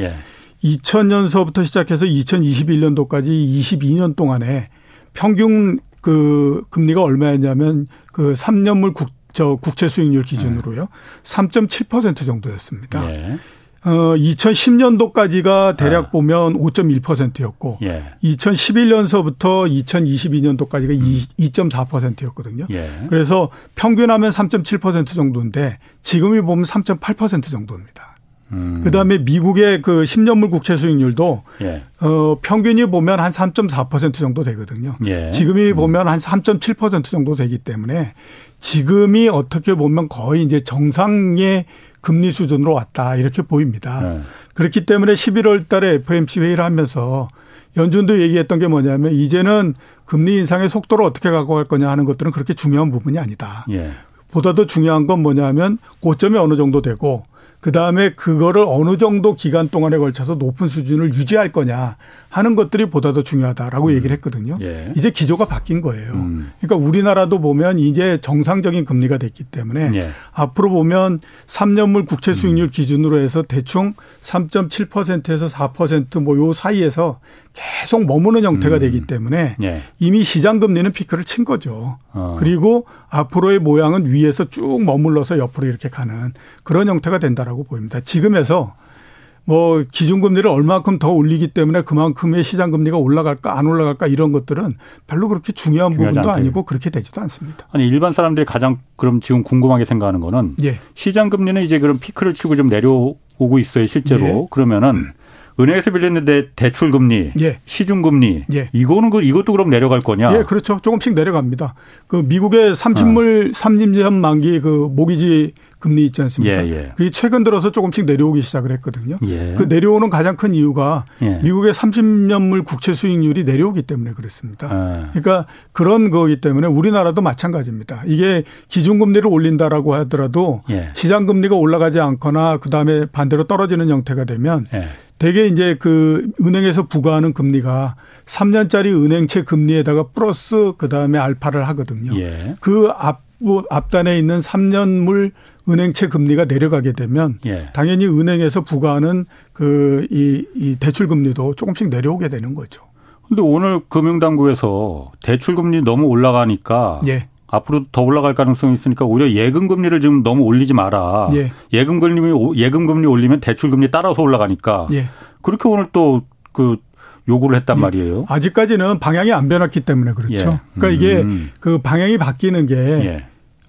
2000년서부터 시작해서 2021년도까지 22년 동안에 평균 그 금리가 얼마였냐면 그 3년물 국, 저 국채 수익률 기준으로요. 네. 3.7% 정도였습니다. 네. 어 2010년도까지가 대략 아. 보면 5.1%였고 예. 2011년서부터 2022년도까지가 2.4%였거든요. 예. 그래서 평균하면 3.7% 정도인데 지금이 보면 3.8% 정도입니다. 음. 그다음에 미국의 그 10년물 국채 수익률도 예. 어 평균이 보면 한 3.4% 정도 되거든요. 예. 지금이 음. 보면 한 3.7% 정도 되기 때문에 지금이 어떻게 보면 거의 이제 정상의 금리 수준으로 왔다 이렇게 보입니다. 네. 그렇기 때문에 11월 달에 FOMC 회의를 하면서 연준도 얘기했던 게 뭐냐면 이제는 금리 인상의 속도를 어떻게 갖고 갈 거냐 하는 것들은 그렇게 중요한 부분이 아니다. 예. 보다 더 중요한 건 뭐냐면 고점이 어느 정도 되고 그 다음에 그거를 어느 정도 기간 동안에 걸쳐서 높은 수준을 유지할 거냐 하는 것들이 보다 더 중요하다라고 음. 얘기를 했거든요. 예. 이제 기조가 바뀐 거예요. 음. 그러니까 우리나라도 보면 이제 정상적인 금리가 됐기 때문에 예. 앞으로 보면 3년물 국채 수익률 음. 기준으로 해서 대충 3.7%에서 4%뭐 요 사이에서 계속 머무는 형태가 음. 되기 때문에 예. 이미 시장 금리는 피크를 친 거죠. 어. 그리고 앞으로의 모양은 위에서 쭉 머물러서 옆으로 이렇게 가는 그런 형태가 된다라고 보입니다. 지금에서 뭐 기준금리를 얼마큼 더 올리기 때문에 그만큼의 시장금리가 올라갈까 안 올라갈까 이런 것들은 별로 그렇게 중요한 부분도 아니고 그렇게 되지도 않습니다. 아니 일반 사람들이 가장 그럼 지금 궁금하게 생각하는 거는 예. 시장금리는 이제 그럼 피크를 치고 좀 내려오고 있어요 실제로 예. 그러면은 은행에서 빌렸는데 대출 금리, 예. 시중 금리, 예. 이거는 그 이것도 그럼 내려갈 거냐? 예, 그렇죠. 조금씩 내려갑니다. 그 미국의 30물 어. 3년 만기 그 모기지 금리 있지 않습니까? 예, 예. 그게 최근 들어서 조금씩 내려오기 시작을 했거든요. 예. 그 내려오는 가장 큰 이유가 예. 미국의 30년물 국채 수익률이 내려오기 때문에 그렇습니다. 아. 그러니까 그런 거기 때문에 우리나라도 마찬가지입니다. 이게 기준금리를 올린다라고 하더라도 예. 시장금리가 올라가지 않거나 그다음에 반대로 떨어지는 형태가 되면 예. 대개 이제 그 은행에서 부과하는 금리가 3년짜리 은행채 금리에다가 플러스 그다음에 알파를 하거든요. 그 앞, 앞단에 있는 3년물 은행채 금리가 내려가게 되면 예. 당연히 은행에서 부과하는 그이 이 대출 금리도 조금씩 내려오게 되는 거죠. 근데 오늘 금융당국에서 대출 금리 너무 올라가니까 예. 앞으로 더 올라갈 가능성이 있으니까 오히려 예금 금리를 지금 너무 올리지 마라. 예. 예금 금리 예금 금리 올리면 대출 금리 따라서 올라가니까 예. 그렇게 오늘 또그 요구를 했단 예. 말이에요. 아직까지는 방향이 안 변했기 때문에 그렇죠. 예. 그러니까 음. 이게 그 방향이 바뀌는 게 예.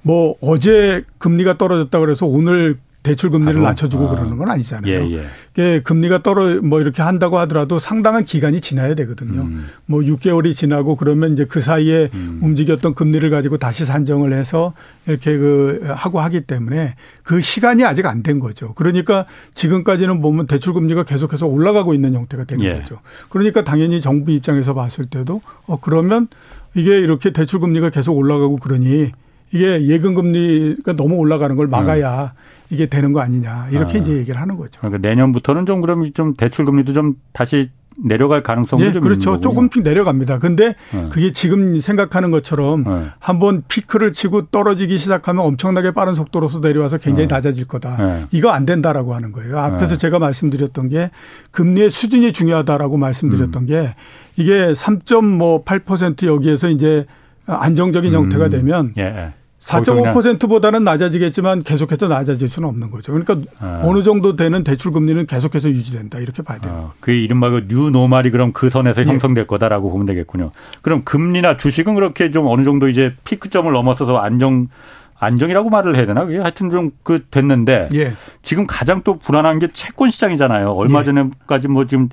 뭐 어제 금리가 떨어졌다 그래서 오늘 대출 금리를 낮춰주고 아. 그러는 건 아니잖아요. 예, 예. 금리가 떨어 뭐 이렇게 한다고 하더라도 상당한 기간이 지나야 되거든요. 음. 뭐 6개월이 지나고 그러면 이제 그 사이에 음. 움직였던 금리를 가지고 다시 산정을 해서 이렇게 그 하고 하기 때문에 그 시간이 아직 안 된 거죠. 그러니까 지금까지는 보면 대출 금리가 계속해서 올라가고 있는 형태가 되는 예. 거죠. 그러니까 당연히 정부 입장에서 봤을 때도 어 그러면 이게 이렇게 대출 금리가 계속 올라가고 그러니 이게 예금 금리가 너무 올라가는 걸 막아야 음. 이게 되는 거 아니냐 이렇게 아. 이제 얘기를 하는 거죠. 그러니까 내년부터는 좀 그럼 좀 대출 금리도 좀 다시 내려갈 가능성이 네, 좀 그렇죠. 조금씩 내려갑니다. 근데 네. 그게 지금 생각하는 것처럼 네. 한번 피크를 치고 떨어지기 시작하면 엄청나게 빠른 속도로서 내려와서 굉장히 네. 낮아질 거다. 네. 이거 안 된다라고 하는 거예요. 앞에서 네. 제가 말씀드렸던 게 금리의 수준이 중요하다라고 말씀드렸던 음. 게 이게 3.8% 여기에서 이제 안정적인 음. 형태가 되면 예. 4.5%보다는 낮아지겠지만 계속해서 낮아질 수는 없는 거죠. 그러니까 아. 어느 정도 되는 대출 금리는 계속해서 유지된다 이렇게 봐야 돼요. 아, 그 이른바 그 뉴노말이 그럼 그 선에서 예. 형성될 거다라고 보면 되겠군요. 그럼 금리나 주식은 그렇게 좀 어느 정도 이제 피크점을 넘어서서 안정 안정이라고 말을 해야 되나? 그게 하여튼 좀 그 됐는데 예. 지금 가장 또 불안한 게 채권 시장이잖아요. 얼마 예. 전에까지 뭐 지금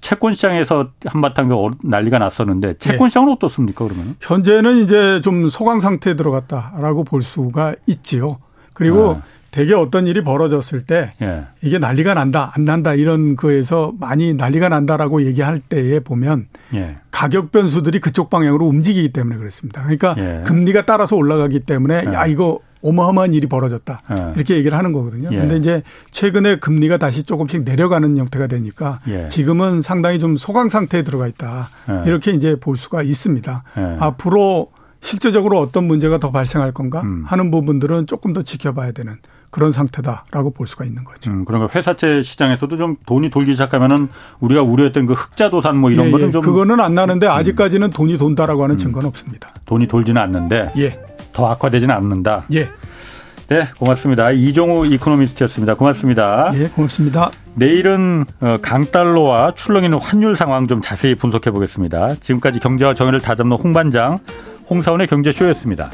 채권 시장에서 한바탕 그 난리가 났었는데 채권 네. 시장은 네. 어떻습니까 그러면? 현재는 이제 좀 소강 상태에 들어갔다라고 볼 수가 있지요. 그리고 네. 대개 어떤 일이 벌어졌을 때 네. 이게 난리가 난다 안 난다 이런 거에서 많이 난리가 난다라고 얘기할 때에 보면 예. 가격 변수들이 그쪽 방향으로 움직이기 때문에 그렇습니다. 그러니까 예. 금리가 따라서 올라가기 때문에 야 이거 어마어마한 일이 벌어졌다. 예. 이렇게 얘기를 하는 거거든요. 예. 근데 이제 최근에 금리가 다시 조금씩 내려가는 형태가 되니까 예. 지금은 상당히 좀 소강 상태에 들어가 있다. 예. 이렇게 이제 볼 수가 있습니다. 예. 앞으로 실제적으로 어떤 문제가 더 발생할 건가 음. 하는 부분들은 조금 더 지켜봐야 되는 그런 상태다라고 볼 수가 있는 거죠. 음, 그러니까 회사채 시장에서도 좀 돈이 돌기 시작하면은 우리가 우려했던 그 흑자도산 뭐 이런 예, 거는 좀 그거는 안 나는데 아직까지는 돈이 돈다라고 하는 음. 증거는 없습니다. 돈이 돌지는 않는데 예. 더 악화되지는 않는다. 예. 네, 고맙습니다. 이종우 이코노미스트였습니다. 고맙습니다. 예, 고맙습니다. 내일은 어, 강달러와 출렁이는 환율 상황 좀 자세히 분석해 보겠습니다. 지금까지 경제와 정의를 다잡는 홍반장 홍사원의 경제쇼였습니다.